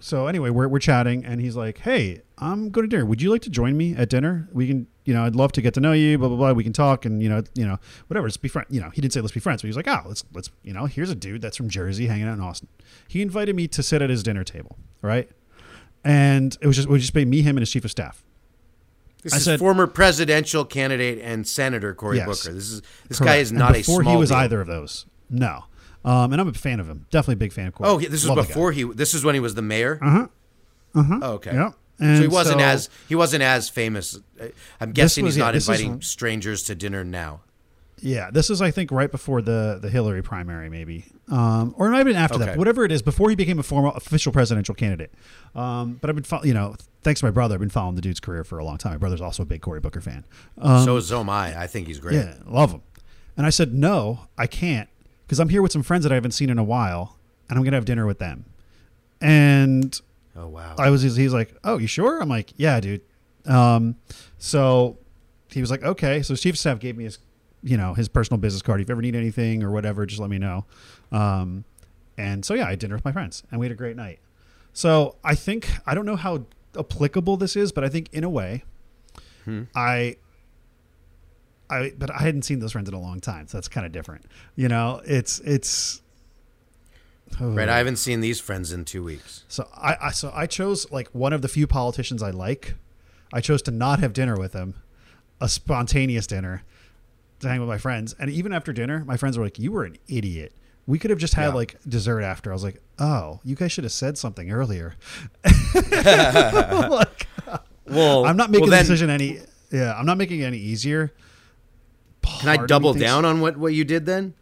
S3: so anyway, we're we're chatting, and he's like, "Hey, I'm going to dinner. Would you like to join me at dinner? We can, you know, I'd love to get to know you. Blah blah blah. We can talk, and you know, you know, whatever. Let's be friends. You know, he didn't say let's be friends, but he was like, oh, let's let's, you know, here's a dude that's from Jersey hanging out in Austin. He invited me to sit at his dinner table, right? And it was just it was just be me, him, and his chief of staff.
S2: This
S3: I
S2: is
S3: said-
S2: former presidential candidate and senator Cory
S3: Yes.
S2: Booker. This is this guy
S3: Correct.
S2: is
S3: And
S2: not a
S3: before he was
S2: deal.
S3: either of those. No, um, and I'm a fan of him. Definitely a big fan of Cory.
S2: Oh, this was
S3: Love
S2: before he. This is when he was the mayor.
S3: Uh huh.
S2: Oh, okay.
S3: Yep.
S2: so he wasn't
S3: so-
S2: as he wasn't as famous. Uh, I'm guessing
S3: was-
S2: he's
S3: yeah,
S2: not
S3: is-
S2: inviting strangers to dinner now.
S3: Yeah, this is I think right before the the Hillary primary, maybe, um, or it might have been after that.
S2: Okay.
S3: But whatever it is, before he became a formal official presidential candidate. Um, but I've been, you know, thanks to my brother, I've been following the dude's career for a long time. My brother's also a big Cory Booker fan. Um,
S2: so so am I. I think he's great.
S3: yeah, love him. And I said, no, I can't because I'm here with some friends that I haven't seen in a while, and I'm gonna have dinner with them. And
S2: Oh wow.
S3: I was he's like, "Oh, you sure?" I'm like, "Yeah, dude." Um, so he was like, "Okay." So chief of staff gave me his, you know, his personal business card. If you ever need anything or whatever, just let me know. Um, and so yeah, I had dinner with my friends, and we had a great night. So I think I don't know how applicable this is, but I think in a way, hmm. I. I, but I hadn't seen those friends in a long time, so that's kind of different. You know, it's it's oh.
S2: right. I haven't seen these friends in two weeks.
S3: so I, I so I chose like one of the few politicians I like. I chose to not have dinner with him, a spontaneous dinner, to hang with my friends. And even after dinner, my friends were like, "You were an idiot. We could have just had
S2: Yeah.
S3: like dessert after." I was like, "Oh, you guys should have said something earlier." like,
S2: Well,
S3: I'm not making
S2: well,
S3: the decision any. Yeah, I'm not making it any easier.
S2: Can I
S3: Part of me
S2: double down on what what you did then?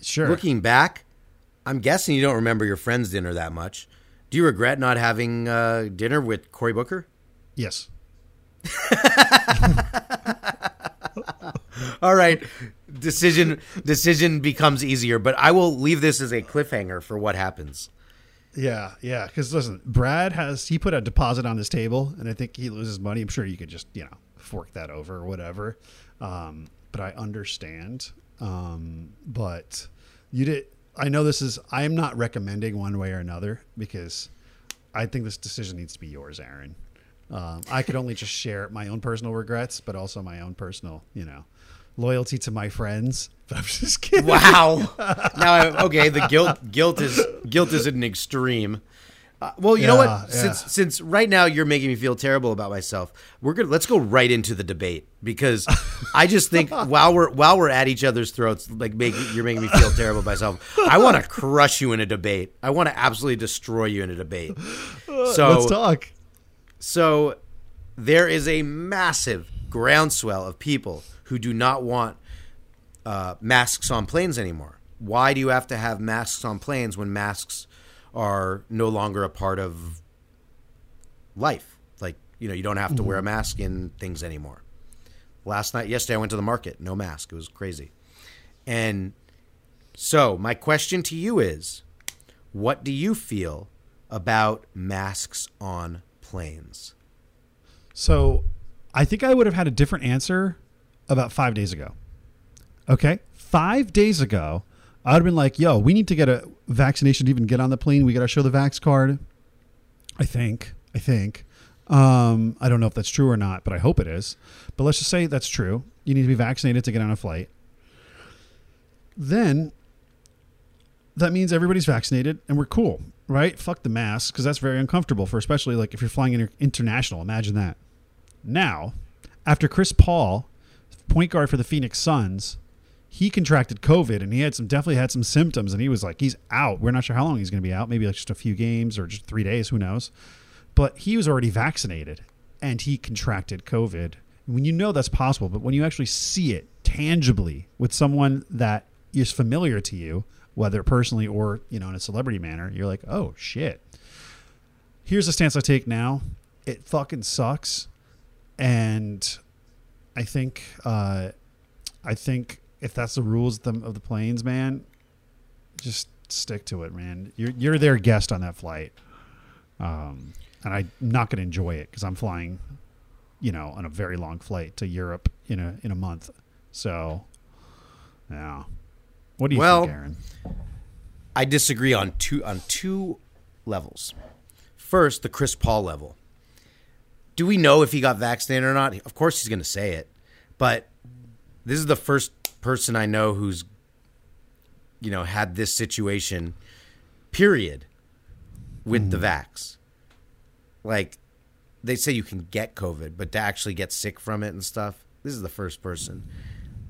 S3: Sure.
S2: Looking back, I'm guessing you don't remember your friend's dinner that much. Do you regret not having uh, dinner with Cory Booker?
S3: yes.
S2: All right, decision decision becomes easier, but I will leave this as a cliffhanger for what happens.
S3: Yeah, yeah. Because listen, Brad has he put a deposit on this table, and I think he loses money. I'm sure you could just you know fork that over or whatever. Um, but I understand. Um, but you did. I know this is. I am not recommending one way or another because I think this decision needs to be yours, Aaron. Um, I could only just share my own personal regrets, but also my own personal, you know, loyalty to my friends. But I'm just kidding.
S2: Wow. now, I, okay, the guilt guilt is guilt is an extreme. Uh, well, you know what?
S3: Yeah, yeah.
S2: Since since right now you're making me feel terrible about myself, we're gonna let's go right into the debate because I just think while we're while we're at each other's throats, like making you're making me feel terrible about myself. I want to crush you in a debate. I want to absolutely destroy you in a debate. So
S3: Let's talk.
S2: so there is a massive groundswell of people who do not want uh, masks on planes anymore. Why do you have to have masks on planes when masks are no longer a part of life? Like, you know, you don't have to wear a mask in things anymore. Last night, yesterday, I went to the market, no mask. It was crazy. And so, my question to you is what do you feel about masks on planes?
S3: So I think I would have had a different answer about five days ago. Okay. Five days ago, I would have been like, yo, we need to get a vaccination to even get on the plane. We got to show the vax card. I think. I think. Um, I don't know if that's true or not, but I hope it is. But let's just say that's true. You need to be vaccinated to get on a flight. Then that means everybody's vaccinated and we're cool, right? Fuck the mask because that's very uncomfortable for especially like if you're flying inter- international. Imagine that. Now, after Chris Paul, point guard for the Phoenix Suns, he contracted COVID and he had some definitely had some symptoms and he was like he's out. We're not sure how long he's going to be out. Maybe like just a few games or just three days. Who knows? But he was already vaccinated and he contracted COVID. When you know that's possible, but when you actually see it tangibly with someone that is familiar to you, whether personally or you know in a celebrity manner, you're like, oh shit. Here's the stance I take now. It fucking sucks, and I think uh, I think if that's the rules of the, of the planes, man, just stick to it, man. You're you're their guest on that flight, um, and I'm not going to enjoy it because I'm flying, you know, on a very long flight to Europe in a in a month. So, yeah. What do you
S2: Well,
S3: think, Aaron?
S2: I disagree on two on two levels. First, the Chris Paul level. Do we know if he got vaccinated or not? Of course, he's going to say it, but this is the first person I know who's, you know, had this situation. Period. With the hmm. vax, like they say you can get COVID, but to actually get sick from it and stuff, this is the first person.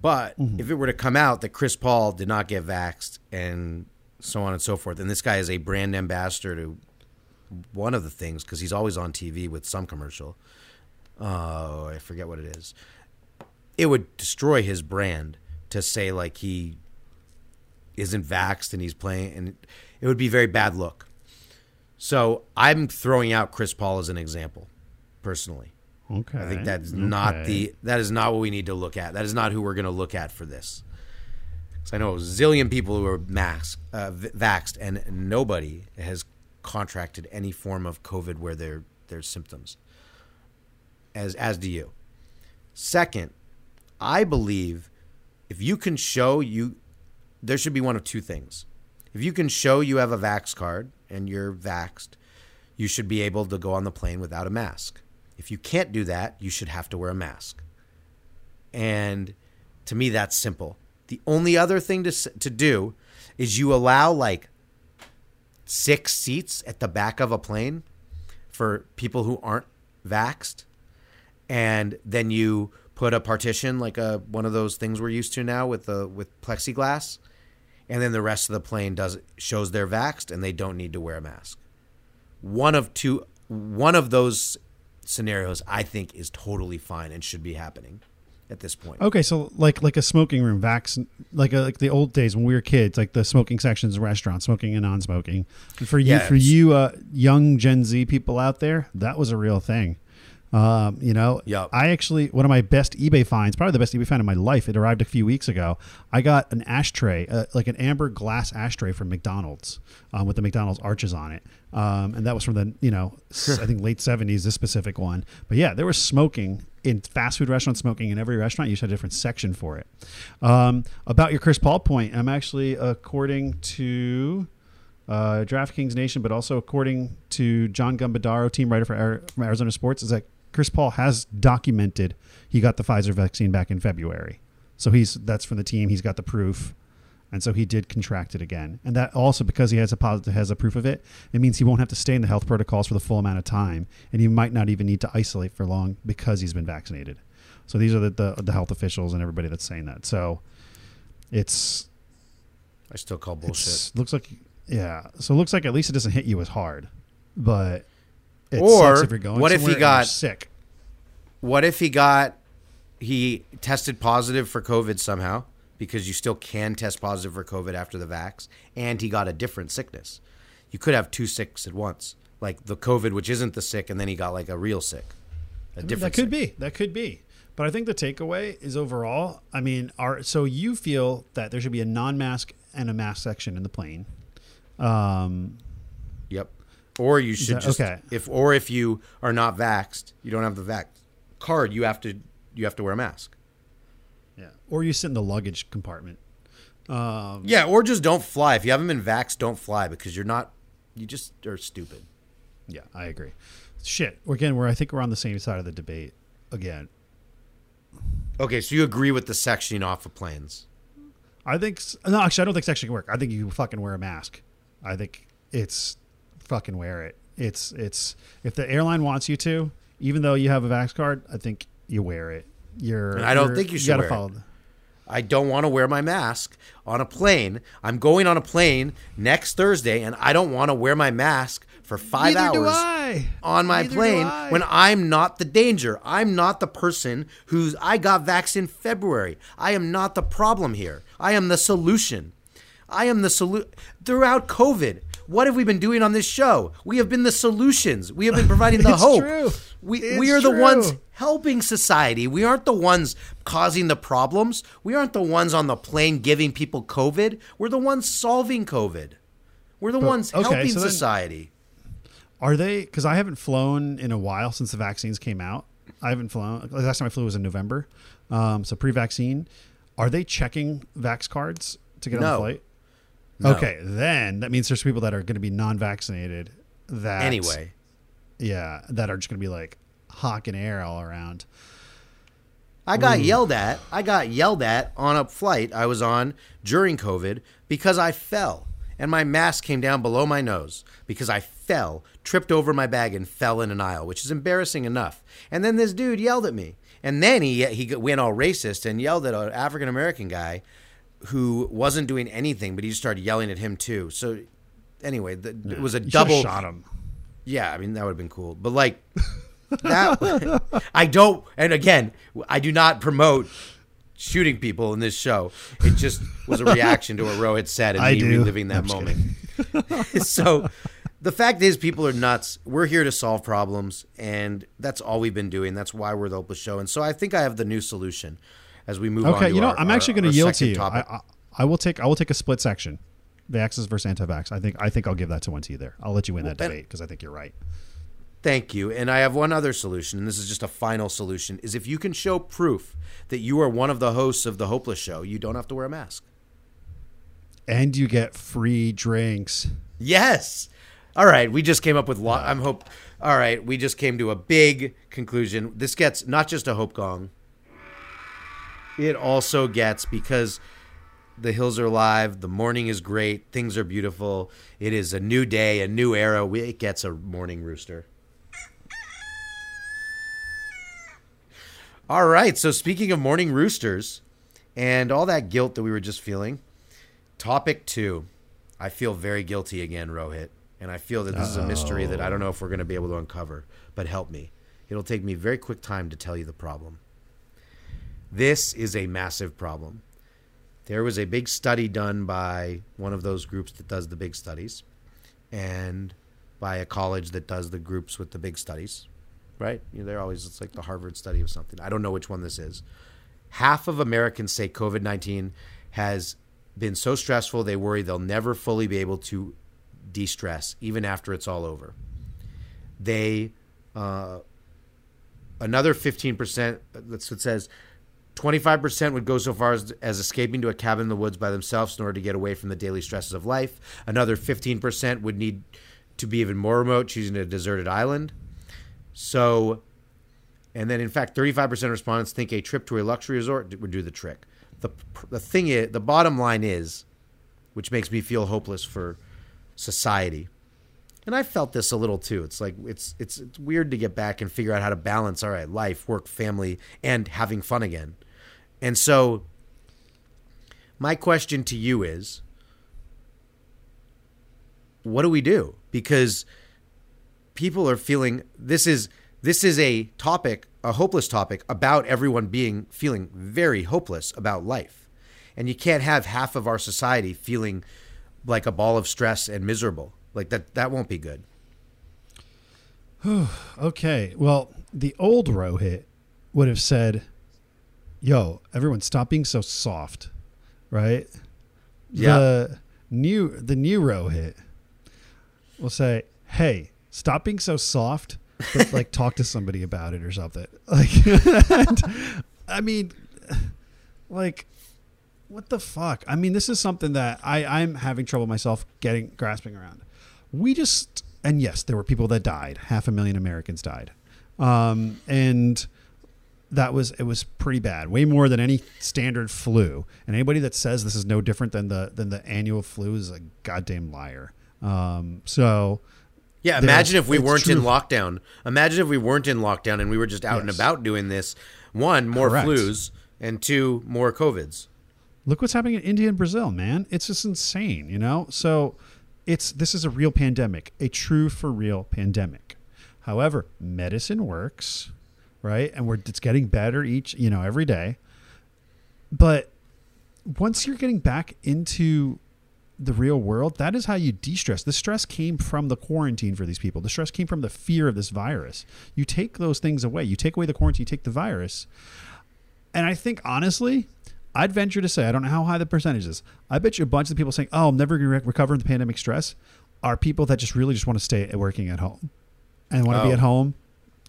S2: But hmm. if it were to come out that Chris Paul did not get vaxxed and so on and so forth, and this guy is a brand ambassador to one of the things because he's always on TV with some commercial. Oh, I forget what it is. It would destroy his brand to say like he isn't vaxxed and he's playing, and it would be very bad look. So I'm throwing out Chris Paul as an example, personally.
S3: Okay.
S2: I think that's not the that is not what we need to look at. That is not who we're going to look at for this. Because I know a zillion people who are masked, uh, vaxxed, and nobody has contracted any form of COVID where there there's symptoms. As as do you. Second, I believe if you can show you, there should be one of two things. If you can show you have a vax card and you're vaxed, you should be able to go on the plane without a mask. If you can't do that, you should have to wear a mask. And to me, that's simple. The only other thing to to do is you allow like six seats at the back of a plane for people who aren't vaxxed, and then you put a partition like a one of those things we're used to now with the with plexiglass, and then the rest of the plane does shows they're vaxxed and they don't need to wear a mask. One of two, one of those scenarios, I think, is totally fine and should be happening at this point.
S3: Okay, so like like a smoking room, vax, like a, like the old days when we were kids, like the smoking sections in restaurants, smoking and non-smoking. And for you,
S2: Yeah,
S3: for you, uh, young Gen Z people out there, that was a real thing. Um, you know,
S2: Yup.
S3: I actually one of my best eBay finds, probably the best eBay find in my life. It arrived a few weeks ago. I got an ashtray, uh, like an amber glass ashtray from McDonald's, um, with the McDonald's arches on it, um, and that was from the you know I think late seventies. This specific one, but yeah, there was smoking in fast food restaurants, smoking in every restaurant. You should have a different section for it. Um, about your Chris Paul point, I'm actually according to uh, DraftKings Nation, but also according to John Gambadoro, team writer for Ari- from Arizona Sports, is that Chris Paul has documented he got the Pfizer vaccine back in February. So he's that's from the team. He's got the proof, and so he did contract it again. And that also because he has a positive has a proof of it, it means he won't have to stay in the health protocols for the full amount of time, and he might not even need to isolate for long because he's been vaccinated. So these are the the, the health officials and everybody that's saying that. So it's
S2: I still call bullshit.
S3: looks like yeah. So it looks like at least it doesn't hit you as hard, but it
S2: Or
S3: if
S2: what if he got-
S3: sick?
S2: What if he got he tested positive for COVID somehow because you still can test positive for COVID after the vax, and he got a different sickness. You could have two sicks at once, like the COVID, which isn't the sick, and then he got like a real sick, a different.
S3: That could
S2: sick.
S3: be. That could be. But I think the takeaway is overall. I mean, are so you feel that there should be a non-mask and a mask section in the plane. Um,
S2: Yep. Or you should
S3: that-
S2: just
S3: okay.
S2: if or if you are not vaxxed, you don't have the vax card. You have to you have to wear a mask.
S3: yeah. Or you sit in the luggage compartment. Um,
S2: Yeah, or just don't fly. If you haven't been vaxxed, don't fly because you're not. You just are stupid.
S3: yeah, I agree. Shit. Again, we're I think we're on the same side of the debate. Again,
S2: Okay, so you agree with the sectioning off of planes?
S3: I think no. Actually, I don't think sectioning can work. I think you fucking wear a mask. I think it's fucking wear it. It's it's if the airline wants you to, even though you have a vax card, I think you wear it. You're.
S2: And I don't
S3: you're-
S2: think you should
S3: gotta
S2: wear it.
S3: follow. the-
S2: I don't want to wear my mask on a plane. I'm going on a plane next Thursday, and I don't want to wear my mask for five
S3: Neither
S2: hours on my
S3: Neither
S2: plane when I'm not the danger. I'm not the person who's I got vaxxed in February. I am not the problem here. I am the solution. I am the solution throughout COVID. What have we been doing on this show? We have been the solutions. We have been providing the hope.
S3: true.
S2: We
S3: It's
S2: we are the ones helping society. We aren't the ones causing the problems. We aren't the ones on the plane giving people COVID. We're the ones solving COVID. We're the ones
S3: okay,
S2: helping
S3: so
S2: society.
S3: Are they? Because I haven't flown in a while since the vaccines came out. I haven't flown. The last time I flew was in November. Um, so pre-vaccine. Are they checking vax cards to get on
S2: No.
S3: the flight?
S2: No.
S3: Okay, then that means there's people that are going to be non-vaccinated. That
S2: Anyway.
S3: yeah, that are just going to be like hawking air all around.
S2: I got yelled at. I got yelled at on a flight I was on during COVID because I fell and my mask came down below my nose because I fell, tripped over my bag, and fell in an aisle, which is embarrassing enough. And then this dude yelled at me, and then he he went all racist and yelled at an African American guy who wasn't doing anything, but he just started yelling at him too. So anyway, the, it was a
S3: You
S2: double
S3: shot him.
S2: yeah, I mean that would have been cool. But like that I don't and again, I do not promote shooting people in this show. It just was a reaction to what Rohit said and
S3: I
S2: me
S3: do.
S2: reliving that
S3: I'm
S2: moment. so the fact is people are nuts. We're here to solve problems and that's all we've been doing. That's why we're the Hopeless Show. And so I think I have the new solution as we move on.
S3: Okay, you know,
S2: our-
S3: I'm actually going to yield to you. I. I, I will take I will take a split section, vaxxers versus anti-vax. I think I think I'll give that to one to you there. I'll let you win that
S2: Well, and-
S3: debate because I think you're right.
S2: Thank you. And I have one other solution, and this is just a final solution, is if you can show proof that you are one of the hosts of the Hopeless Show, you don't have to wear a mask.
S3: And you get free drinks.
S2: Yes. All right, we just came up with. Lo- I'm hope. All right, we just came to a big conclusion. This gets not just a hope gong. It also gets because the hills are alive. The morning is great. Things are beautiful. It is a new day, a new era. It gets a morning rooster. All right. So speaking of morning roosters, and all that guilt that we were just feeling, topic two. I feel very guilty again, Rohit. And I feel that this is a mystery that I don't know if we're going to be able to uncover, but help me. It'll take me very quick time to tell you the problem. This is a massive problem. There was a big study done by one of those groups that does the big studies and by a college that does the groups with the big studies, right? You know, they're always, it's like the Harvard study of something. I don't know which one this is. Half of Americans say COVID 19 has been so stressful they worry they'll never fully be able to de stress, even after it's all over. They, uh, another 15%, that's what it says, 25% would go so far as, as escaping to a cabin in the woods by themselves in order to get away from the daily stresses of life. Another 15% would need to be even more remote, choosing a deserted island. So, and then in fact, 35% of respondents think a trip to a luxury resort would do the trick. The, the thing is, the bottom line is, which makes me feel hopeless for society. And I felt this a little too. It's like it's it's it's weird to get back and figure out how to balance all right, life, work, family and having fun again. And so my question to you is what do we do? Because people are feeling this is this is a topic, a hopeless topic about everyone being feeling very hopeless about life. And you can't have half of our society feeling like a ball of stress and miserable. Like that that won't be good.
S3: Okay, well, the old Rohit would have said, "Yo, everyone, stop being so soft," right?
S2: Yeah.
S3: The new the new Rohit will say, "Hey, stop being so soft." But like, talk to somebody about it or something. Like, I mean, like, what the fuck? I mean, this is something that I I'm having trouble myself getting grasping around. We just and yes, there were people that died. Half a million Americans died, um, and that was it was pretty bad. Way more than any standard flu. And anybody that says this is no different than the than the annual flu is a goddamn liar. Um, so
S2: Yeah, imagine if we weren't in lockdown. Imagine if we weren't in lockdown and we were just out and about doing this. One, more
S3: Correct.
S2: flus, and two, more covids.
S3: look what's happening in India and Brazil, man. It's just insane, you know? So it's this is a real pandemic, a true for real pandemic. However, medicine works, right? And we're it's getting better each, you know, every day. But once you're getting back into the real world, that is how you de-stress. The stress came from the quarantine for these people. The stress came from the fear of this virus. You take those things away. You take away the quarantine, you take the virus. And I think honestly, I'd venture to say, I don't know how high the percentage is. I bet you a bunch of people saying, "Oh, I'm never going to rec- recover from the pandemic stress," are people that just really just want to stay working at home and want to be
S2: Oh.
S3: at home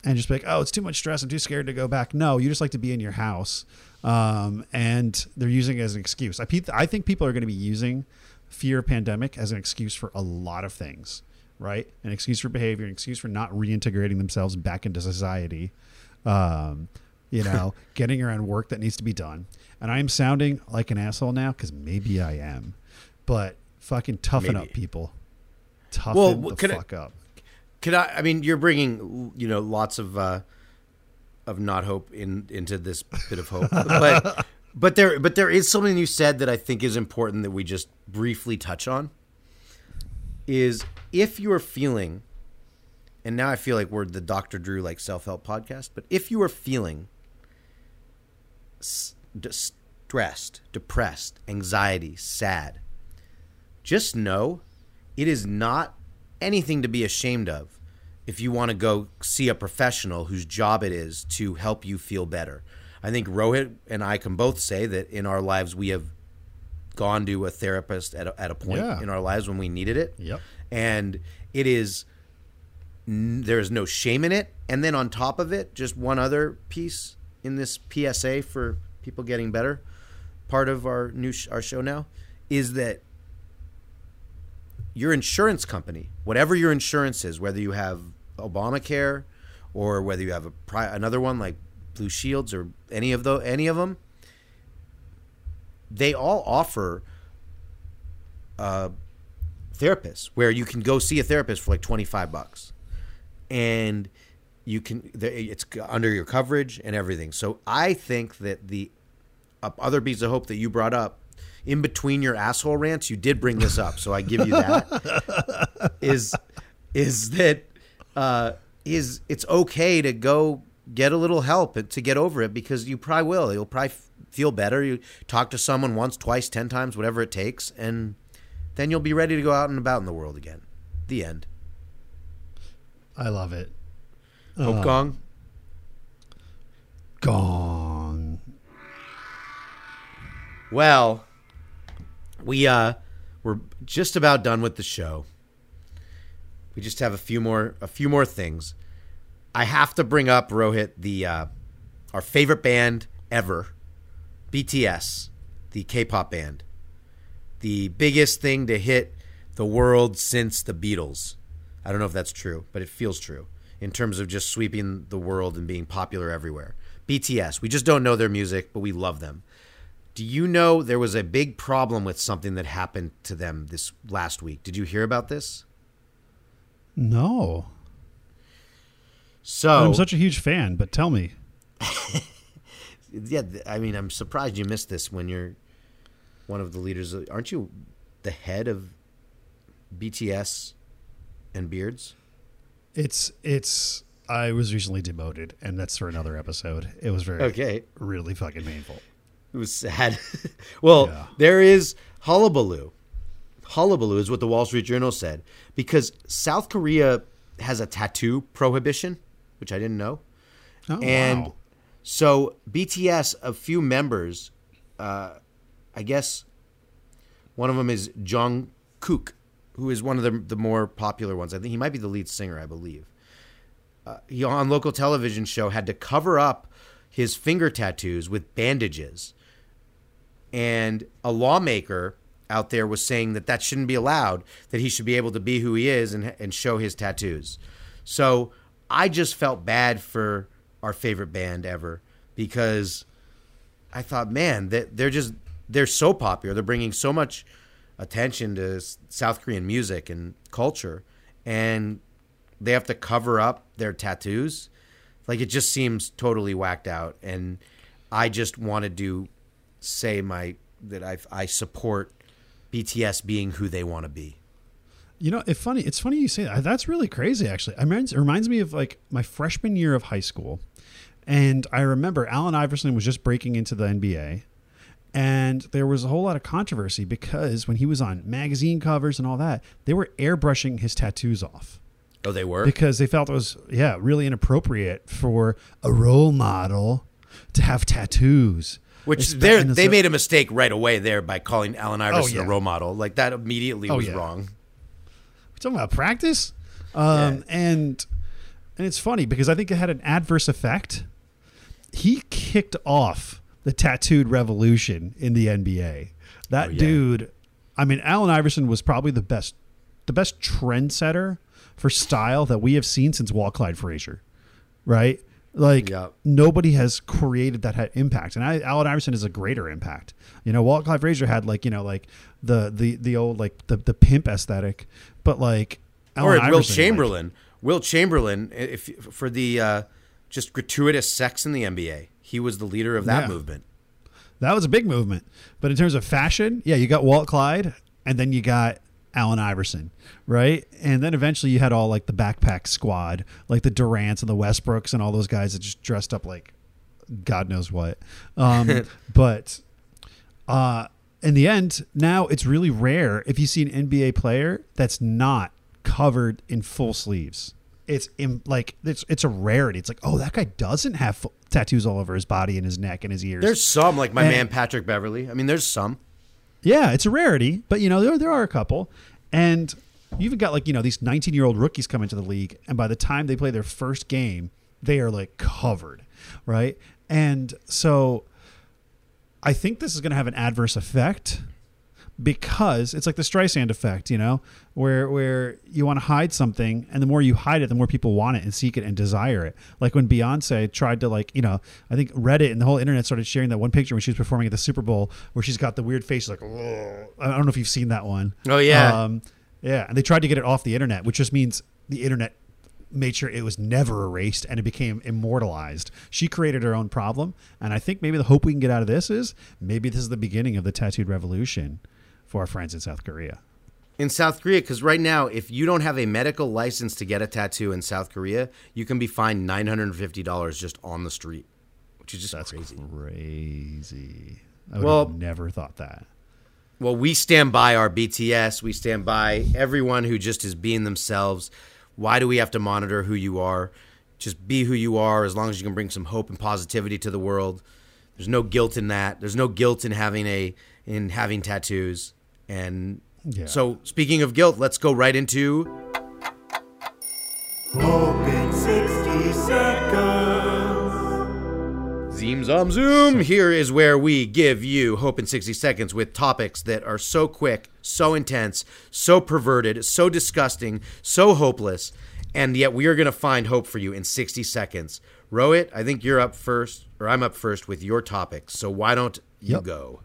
S3: and just be like, "Oh, it's too much stress. I'm too scared to go back." No, you just like to be in your house, um, and they're using it as an excuse. I, pe- I think people are going to be using fear of pandemic as an excuse for a lot of things. right? An excuse for behavior, an excuse for not reintegrating themselves back into society. Um, you know, getting around work that needs to be done. And I'm sounding like an asshole now because maybe I am, but fucking toughen
S2: Maybe.
S3: up, people. Toughen
S2: Well,
S3: the
S2: could I-
S3: fuck up.
S2: Could I? I mean, you're bringing you know lots of uh, of not hope in into this bit of hope, but but there but there is something you said that I think is important that we just briefly touch on. Is if you are feeling, and now I feel like we're the Dr. Drew like self help podcast, but if you are feeling stressed, depressed, anxiety, sad, just know it is not anything to be ashamed of if you want to go see a professional whose job it is to help you feel better. I think Rohit and I can both say that in our lives we have gone to a therapist at a, at a point
S3: Yeah.
S2: in our lives when we needed it.
S3: Yep.
S2: And it is n- there is no shame in it. And then on top of it, just one other piece in this PSA for people getting better, part of our new sh- our show now is that your insurance company, whatever your insurance is, whether you have Obamacare or whether you have a pri- another one like Blue Shields or any of the any of them, they all offer uh, therapists where you can go see a therapist for like twenty five bucks, and you can it's under your coverage and everything. So I think that the uh, other piece of hope that you brought up in between your asshole rants, you did bring this up, so I give you that. is is that uh, is it's okay to go get a little help to get over it because you probably will. You'll probably f- feel better. You talk to someone once, twice, ten times, whatever it takes, and then you'll be ready to go out and about in the world again. The end.
S3: I love it.
S2: Hope
S3: Uh,
S2: Gong.
S3: Gong.
S2: Well, we uh we're just about done with the show. We just have a few more a few more things. I have to bring up Rohit the uh our favorite band ever, BTS, the K-pop band. The biggest thing to hit the world since the Beatles. I don't know if that's true, but it feels true in terms of just sweeping the world and being popular everywhere. BTS. We just don't know their music, but we love them. Do you know there was a big problem with something that happened to them this last week? Did you hear about this?
S3: No.
S2: So,
S3: I'm such a huge fan, but tell me.
S2: yeah, I mean, I'm surprised you missed this when you're one of the leaders. Of, aren't you the head of BTS and Beards?
S3: It's it's I was recently demoted and that's for another episode. It was very
S2: Okay,
S3: really fucking painful.
S2: It was sad. well,
S3: Yeah.
S2: there is hullabaloo. Hullabaloo is what the Wall Street Journal said because South Korea has a tattoo prohibition, which I didn't know.
S3: Oh,
S2: and
S3: wow.
S2: so BTS, a few members, uh, I guess one of them is Jung Kook, who is one of the the more popular ones. I think he might be the lead singer, I believe. Uh, he on local television show had to cover up his finger tattoos with bandages, and a lawmaker out there was saying that that shouldn't be allowed. That he should be able to be who he is and and show his tattoos. So I just felt bad for our favorite band ever because I thought, man, that they're just they're so popular. They're bringing so much attention to South Korean music and culture, and they have to cover up their tattoos. Like it just seems totally whacked out. And I just wanted to say my that I I support BTS being who they want to be.
S3: You know, it's funny. It's funny you say that. That's really crazy, actually. I mean, it reminds me of like my freshman year of high school, and I remember Allen Iverson was just breaking into the NBA, and there was a whole lot of controversy because when he was on magazine covers and all that, they were airbrushing his tattoos off
S2: Oh, they were.
S3: because they felt it was yeah really inappropriate for a role model to have tattoos.
S2: Which they they made a mistake right away there by calling Allen Iverson
S3: yeah.
S2: a role model. Like that immediately
S3: Oh,
S2: was
S3: yeah.
S2: wrong.
S3: We're talking about practice, um, and and it's funny because I think it had an adverse effect. He kicked off the tattooed revolution in the NBA. That
S2: Oh, yeah.
S3: dude, I mean, Allen Iverson was probably the best, the best trendsetter for style that we have seen since Walt Clyde Frazier, right? Like
S2: Yeah.
S3: nobody has created that had impact, and I, Allen Iverson is a greater impact. You know, Walt Clyde Frazier had like you know like the the the old like the the pimp aesthetic, but like
S2: or
S3: Allen
S2: Wilt
S3: Iverson, like-
S2: Chamberlain. Wilt Chamberlain, if for the uh, just gratuitous sex in the NBA, he was the leader of that
S3: Yeah.
S2: movement.
S3: That was a big movement. But in terms of fashion, yeah, you got Walt Clyde and then you got Allen Iverson, right? And then eventually you had all like the backpack squad, like the Durants and the Westbrooks and all those guys that just dressed up like God knows what. Um, but uh, in the end, now it's really rare if you see an NBA player that's not covered in full sleeves. It's in, like it's it's a rarity. It's like, oh, that guy doesn't have full, tattoos all over his body and his neck and his ears.
S2: There's some, like my
S3: And-
S2: man Patrick Beverley. I mean, there's some.
S3: Yeah, it's a rarity, but you know there there are a couple, and you even got like you know these 19 year old rookies come into the league, and by the time they play their first game, they are like covered, right? And so, I think this is going to have an adverse effect because it's like the Streisand effect, you know, where where you want to hide something, and the more you hide it, the more people want it and seek it and desire it. Like when Beyonce tried to like, you know, I think Reddit and the whole internet started sharing that one picture when she was performing at the Super Bowl, where she's got the weird face, like, "Ugh." I don't know if you've seen that one.
S2: Oh, yeah.
S3: um, yeah, and they tried to get it off the internet, which just means the internet made sure it was never erased and it became immortalized. She created her own problem, and I think maybe the hope we can get out of this is maybe this is the beginning of the tattooed revolution for our friends in South Korea.
S2: In South Korea because right now, if you don't have a medical license to get a tattoo in South Korea, you can be fined nine hundred and fifty dollars just on the street, which is just
S3: That's
S2: crazy.
S3: crazy. I would
S2: Well-
S3: have never thought that.
S2: Well, we stand by our BTS. We stand by everyone who just is being themselves. Why do we have to monitor who you are? Just be who you are as long as you can bring some hope and positivity to the world. There's no guilt in that. There's no guilt in having a in having tattoos. And
S3: Yeah.
S2: so, speaking of guilt, let's go right into
S1: Hope in 60 seconds.
S2: Zoom Zom Zoom. Here is where we give you hope in 60 seconds with topics that are so quick, so intense, so perverted, so disgusting, so hopeless, and yet we are going to find hope for you in 60 seconds. Rohit, I think you're up first, or I'm up first with your topics. So why don't you
S3: Yep.
S2: go?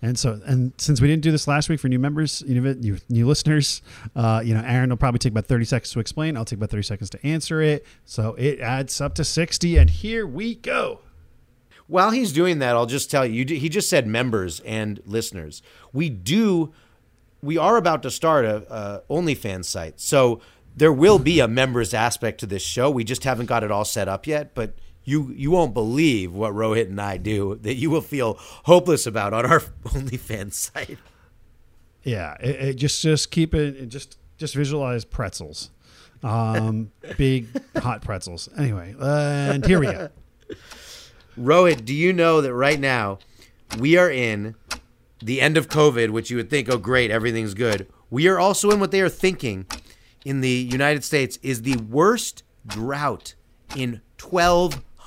S3: And so, and since we didn't do this last week for new members, you know, new, new listeners, uh, you know, Aaron will probably take about 30 seconds to explain. I'll take about 30 seconds to answer it. So it adds up to 60. And here we go.
S2: While he's doing that, I'll just tell you, he just said members and listeners. We do, we are about to start a, a OnlyFans site, so there will be a members aspect to this show. We just haven't got it all set up yet, but you you won't believe what Rohit and I do that you will feel hopeless about on our OnlyFans site.
S3: Yeah. It, it just, just keep it, just, just visualize pretzels. Um, big hot pretzels. Anyway, and here we go.
S2: Rohit, do you know that right now we are in the end of COVID, which you would think, oh, great, everything's good. We are also in what they are thinking in the United States is the worst drought in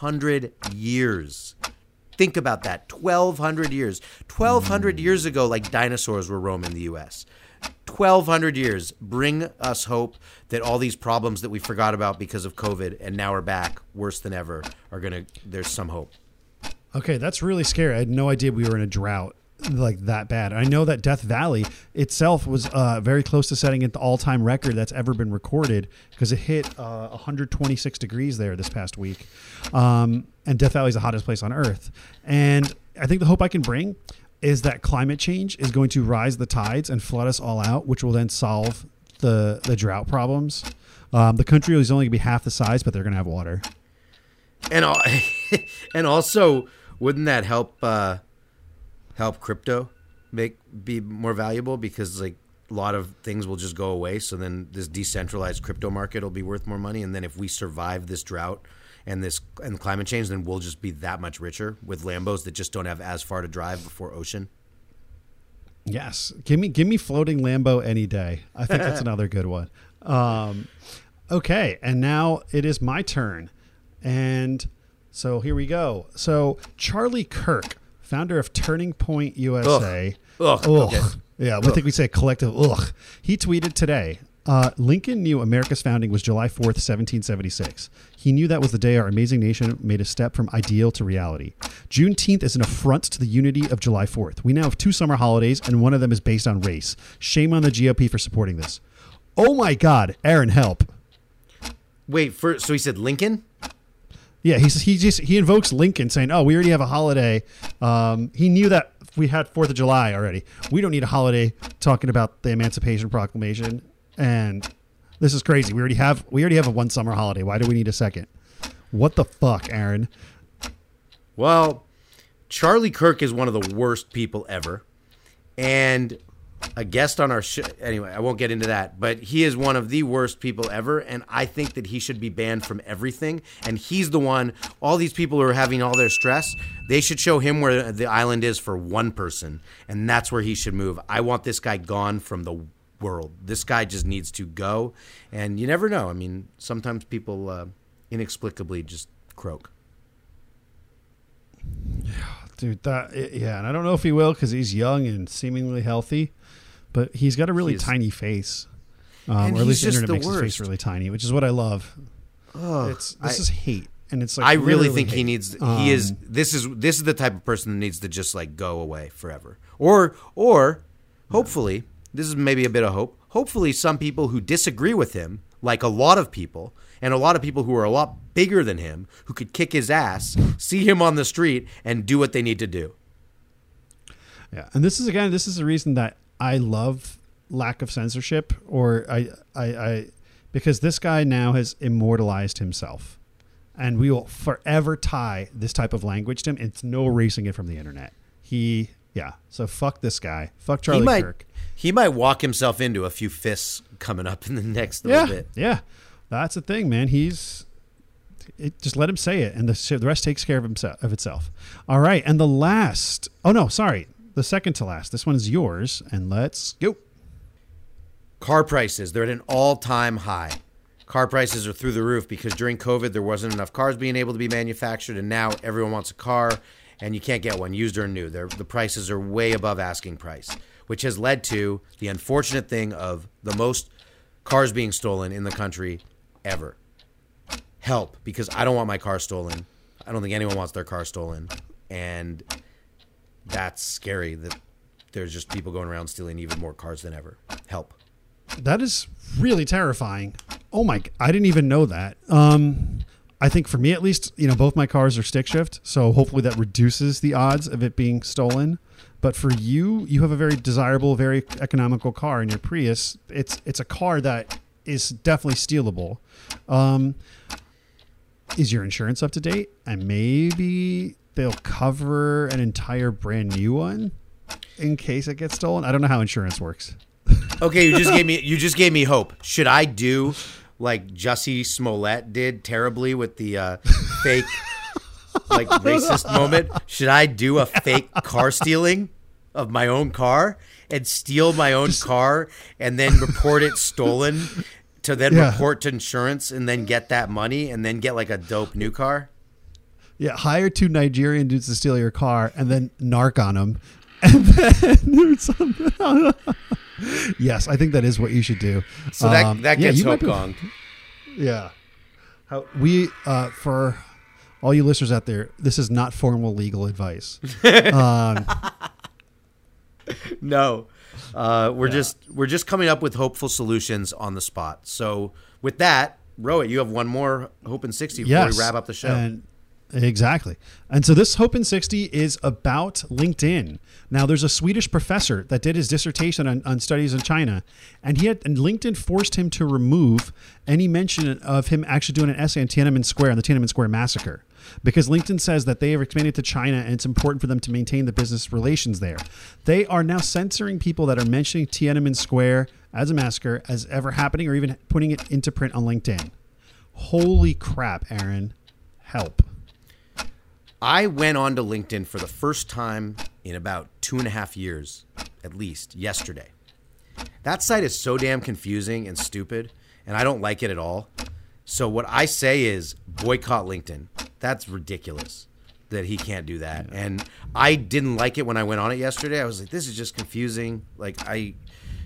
S2: 1,200 years. Think about that 1,200 years. 1,200 years ago, like dinosaurs were roaming the U.S. 1,200 years bring us hope that all these problems that we forgot about because of COVID and now are back worse than ever are to, there's some hope.
S3: Okay, that's really scary. I had no idea we were in a drought like that bad. I know that Death Valley itself was uh, very close to setting the all-time record that's ever been recorded because it hit uh, 126 degrees there this past week. Um, and Death Valley is the hottest place on Earth. And I think the hope I can bring is that climate change is going to rise the tides and flood us all out, which will then solve the the drought problems. Um, the country is only going to be half the size, but they're going to have water.
S2: And and also, wouldn't that help uh, help crypto make be more valuable because like a lot of things will just go away. So then this decentralized crypto market will be worth more money. And then if we survive this drought and this and climate change, then we'll just be that much richer with Lambos that just don't have as far to drive before ocean.
S3: Yes, give me give me floating Lambo any day. I think that's another good one. Um, okay, and now it is my turn, and so here we go. So Charlie Kirk, founder of Turning Point USA.
S2: Ugh.
S3: Ugh.
S2: Okay.
S3: Yeah, I think we say collective. Ugh. He tweeted today Uh, Lincoln knew America's founding was July 4th, 1776. He knew that was the day our amazing nation made a step from ideal to reality. Juneteenth is an affront to the unity of July 4th. We now have two summer holidays, and one of them is based on race. Shame on the GOP for supporting this. Oh my God, Aaron, help.
S2: Wait, for so he said Lincoln?
S3: Yeah, he's, he just he invokes Lincoln, saying, "Oh, we already have a holiday." Um, he knew that we had Fourth of July already. We don't need a holiday talking about the Emancipation Proclamation, and this is crazy. We already have we already have a one summer holiday. Why do we need a second? What the fuck, Aaron?
S2: Well, Charlie Kirk is one of the worst people ever. And a guest on our show. Anyway, I won't get into that, but he is one of the worst people ever. And I think that he should be banned from everything. And he's the one, all these people who are having all their stress, they should show him where the island is for one person. And that's where he should move. I want this guy gone from the world. This guy just needs to go. And you never know. I mean, sometimes people uh, inexplicably just croak.
S3: Yeah, Dude, that yeah, and I don't know if he will because he's young and seemingly healthy, but he's got a really
S2: He's-
S3: tiny face, um, or at least the internet
S2: the
S3: makes his face really tiny, which is what I love. It's this
S2: I-
S3: is hate, and it's like
S2: I really think he
S3: hate.
S2: needs.
S3: Um,
S2: he is. This is. This is the type of person that needs to just like go away forever. Or or hopefully this is maybe a bit of hope. Hopefully, some people who disagree with him, like a lot of people, and a lot of people who are a lot bigger than him, who could kick his ass, see him on the street and do what they need to do.
S3: Yeah, and this is again, this is the reason that I love lack of censorship, or I, I, I, because this guy now has immortalized himself, and we will forever tie this type of language to him. It's no erasing it from the internet. He, yeah. So fuck this guy. Fuck Charlie
S2: he might.
S3: Kirk.
S2: He might walk himself into a few fists coming up in the next
S3: Yeah,
S2: little bit.
S3: yeah. That's the thing, man. He's. It, just let him say it, and the the rest takes care of himself of itself. All right, and the last. Oh no, sorry, the second to last. This one is yours, and let's go.
S2: Car prices, they're at an all time high. Car prices are through the roof because during COVID, there wasn't enough cars being able to be manufactured, and now everyone wants a car and you can't get one, used or new. They're, the prices are way above asking price, which has led to the unfortunate thing of the most cars being stolen in the country ever. Help, because I don't want my car stolen. I don't think anyone wants their car stolen. And that's scary that there's just people going around stealing even more cars than ever. Help.
S3: That is really terrifying. Oh my! I didn't even know that. Um, I think for me at least, you know, both my cars are stick shift, so hopefully that reduces the odds of it being stolen. But for you, you have a very desirable, very economical car in your Prius. It's it's a car that is definitely stealable. Um, is your insurance up to date? And maybe they'll cover an entire brand new one in case it gets stolen. I don't know how insurance works.
S2: Okay, you just gave me you just gave me hope. Should I do like Jussie Smollett did terribly with the uh, fake like racist moment? Should I do a fake car stealing of my own car and steal my own car and then report it stolen to then
S3: Yeah.
S2: report to insurance and then get that money and then get like a dope new car?
S3: Yeah, hire two Nigerian dudes to steal your car and then narc on them. And then yes, I think that is what you should do.
S2: So that
S3: Um,
S2: that
S3: yeah,
S2: gets
S3: you might
S2: hope
S3: be-
S2: gone.
S3: Yeah. How we uh, for all you listeners out there, this is not formal legal advice. um,
S2: No, uh, we're just we're just coming up with hopeful solutions on the spot. So with that, Rohit, you have one more Hope in sixty before
S3: yes,
S2: we wrap up the show.
S3: And exactly. And so this Hope in 60 is about LinkedIn. Now, there's a Swedish professor that did his dissertation on, on studies in China, and he had and LinkedIn forced him to remove any mention of him actually doing an essay on Tiananmen Square on the Tiananmen Square massacre. Because LinkedIn says that they have expanded to China and it's important for them to maintain the business relations there. They are now censoring people that are mentioning Tiananmen Square as a massacre as ever happening or even putting it into print on LinkedIn. Holy crap, Aaron. Help.
S2: I went on to LinkedIn for the first time in about two and a half years, at least yesterday. That site is so damn confusing and stupid, and I don't like it at all. So what I say is boycott LinkedIn. That's ridiculous that he can't do that. And I didn't like it when I went on it yesterday. I was like, this is just confusing. Like I,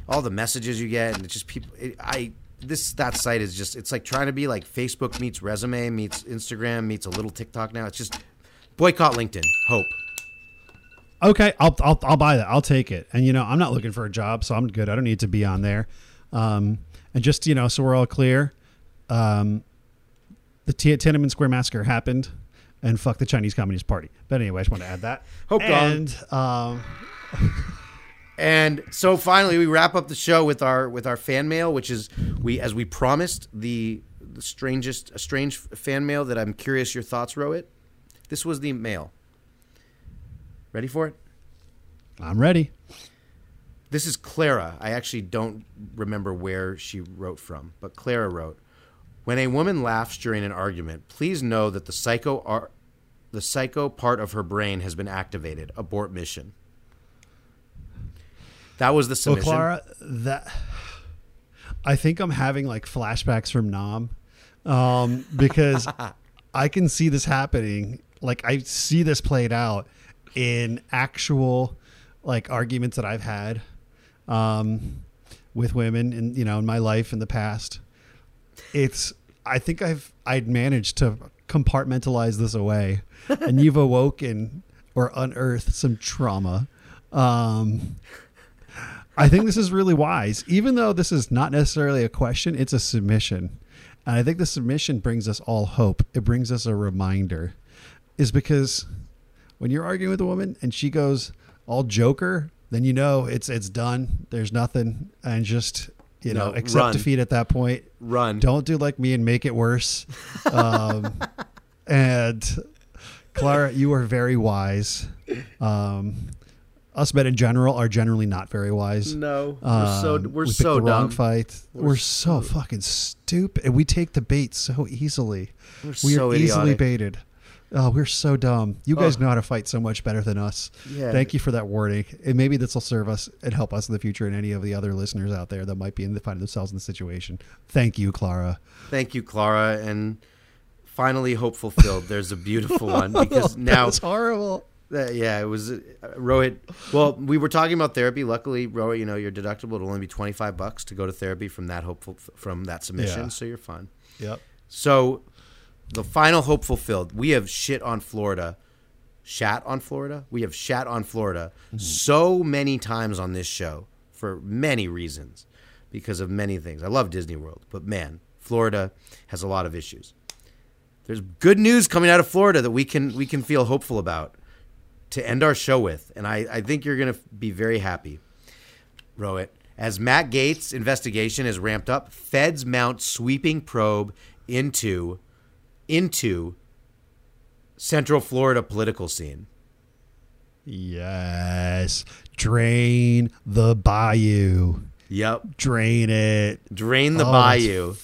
S2: all the messages you get, and it's just people. It, I this that site is just it's like trying to be like Facebook meets resume meets Instagram meets a little TikTok now. It's just boycott LinkedIn. Hope.
S3: Okay, I'll, I'll I'll buy that. I'll take it. And you know, I'm not looking for a job, so I'm good. I don't need to be on there. Um, and just you know, so we're all clear. Um, the T- Tiananmen Square massacre happened, and fuck the Chinese Communist Party. But anyway, I just want to add that.
S2: Hope gone.
S3: and um,
S2: And so finally, we wrap up the show with our with our fan mail, which is we as we promised the the strangest a strange fan mail that I'm curious your thoughts, Rohit. This was the mail. Ready for it?
S3: I'm ready.
S2: This is Clara. I actually don't remember where she wrote from, but Clara wrote, "When a woman laughs during an argument, please know that the psycho ar- the psycho part of her brain has been activated. Abort mission." That was the submission. Well.
S3: Clara, that I think I'm having like flashbacks from Nam, um, because I can see this happening. Like I see this played out in actual like arguments that I've had um, with women, and you know, in my life in the past. It's. I think I've I'd managed to compartmentalize this away, and you've awoken or unearthed some trauma. Um, I think this is really wise, even though this is not necessarily a question, it's a submission. And I think the submission brings us all hope. It brings us a reminder. Is because when you're arguing with a woman and she goes all joker, then you know it's it's done. There's nothing and just you know,
S2: No,
S3: accept
S2: run.
S3: defeat at that point.
S2: Run.
S3: Don't do like me and make it worse. Um, and Clara, you are very wise. Um, us men in general are generally not very wise.
S2: No, we're so
S3: Um,
S2: we're
S3: we
S2: so
S3: the wrong
S2: dumb.
S3: fight.
S2: We're
S3: We're, so fucking stupid. And we take the bait so easily.
S2: We're
S3: we
S2: so
S3: are easily baited. Oh, we're so dumb. You guys
S2: Ugh.
S3: know how to fight so much better than us.
S2: Yeah.
S3: Thank you for that warning. And maybe this will serve us and help us in the future and any of the other listeners out there that might be in the, finding themselves in the situation. Thank you, Clara.
S2: Thank you, Clara, and finally, hope fulfilled. There's a beautiful one because now,
S3: it's horrible.
S2: uh, yeah, it was uh, Rohit. Well, we were talking about therapy. Luckily, Rohit, you know, your deductible will only be twenty five bucks to go to therapy from that hopeful from that submission,
S3: Yeah.
S2: so you're fine.
S3: Yep.
S2: So, the final hope fulfilled. We have shit on Florida, shat on Florida. We have shat on Florida so many times on this show for many reasons, because of many things. I love Disney World, but man, Florida has a lot of issues. There's good news coming out of Florida that we can we can feel hopeful about to end our show with, and I, I think you're gonna be very happy. Rohit. As Matt Gaetz' investigation is ramped up, feds mount sweeping probe into into Central Florida political scene.
S3: Yes. Drain the bayou.
S2: Yep.
S3: Drain it.
S2: Drain the
S3: Oh,
S2: bayou.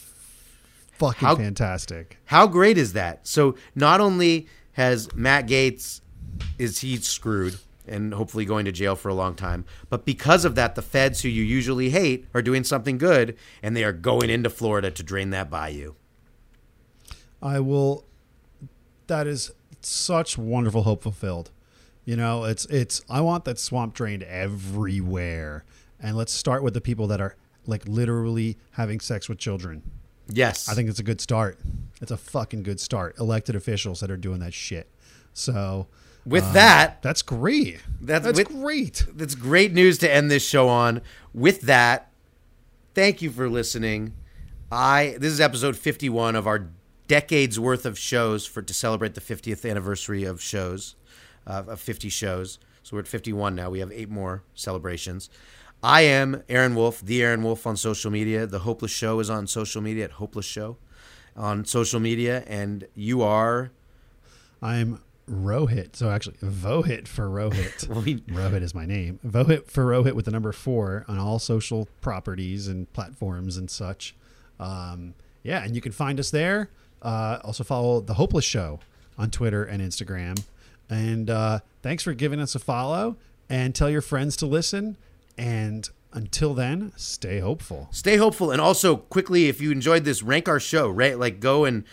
S3: Fucking
S2: How-
S3: fantastic.
S2: How great is that? So not only has Matt Gaetz is he screwed and hopefully going to jail for a long time, but because of that, the feds who you usually hate are doing something good and they are going into Florida to drain that bayou.
S3: I will. That is such wonderful hope fulfilled. You know, it's it's. I want that swamp drained everywhere, and let's start with the people that are like literally having sex with children.
S2: Yes.
S3: I think it's a good start. It's a fucking good start. Elected officials that are doing that shit. So
S2: with
S3: uh,
S2: that,
S3: that's great.
S2: That's
S3: That's
S2: with-
S3: great.
S2: that's great news to end this show on. With that, thank you for listening. I this is episode 51 of our decades worth of shows for to celebrate the 50th anniversary of shows uh, of 50 shows. So we're at 51 now. We have eight more celebrations. I am Aaron Wolf, the Aaron Wolf on social media. The Hopeless Show is on social media at Hopeless Show on social media, and you are
S3: I'm Rohit. So actually, Vohit for Rohit.
S2: We-
S3: Rohit is my name. Vohit for Rohit with the number four on all social properties and platforms and such. Um, yeah, and you can find us there. Uh, also follow the Hopeless Show on Twitter and Instagram. And uh, thanks for giving us a follow. And tell your friends to listen. And until then, stay hopeful.
S2: stay hopeful and also quickly if you enjoyed this rank our show right like go and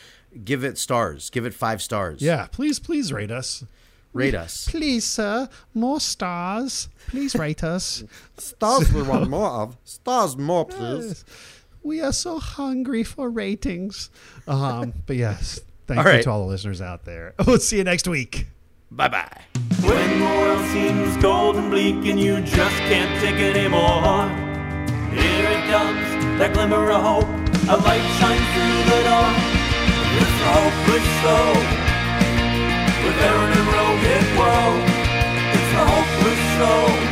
S2: give it stars give it five stars
S3: Yeah, please, please rate us.
S2: rate us.
S3: Please, sir, more stars. Please rate us.
S2: Stars we want more of. Stars more, please
S3: we are so hungry for ratings. Um, but yes, thank
S2: all
S3: you
S2: right.
S3: to all the listeners out there. We'll see you next week.
S2: Bye bye.
S1: When the world seems cold and bleak and you just can't take it anymore, here it comes, that glimmer of hope. A light shines through the door. It's hopeless. With Aaron and Rogan, whoa. It's hopeless.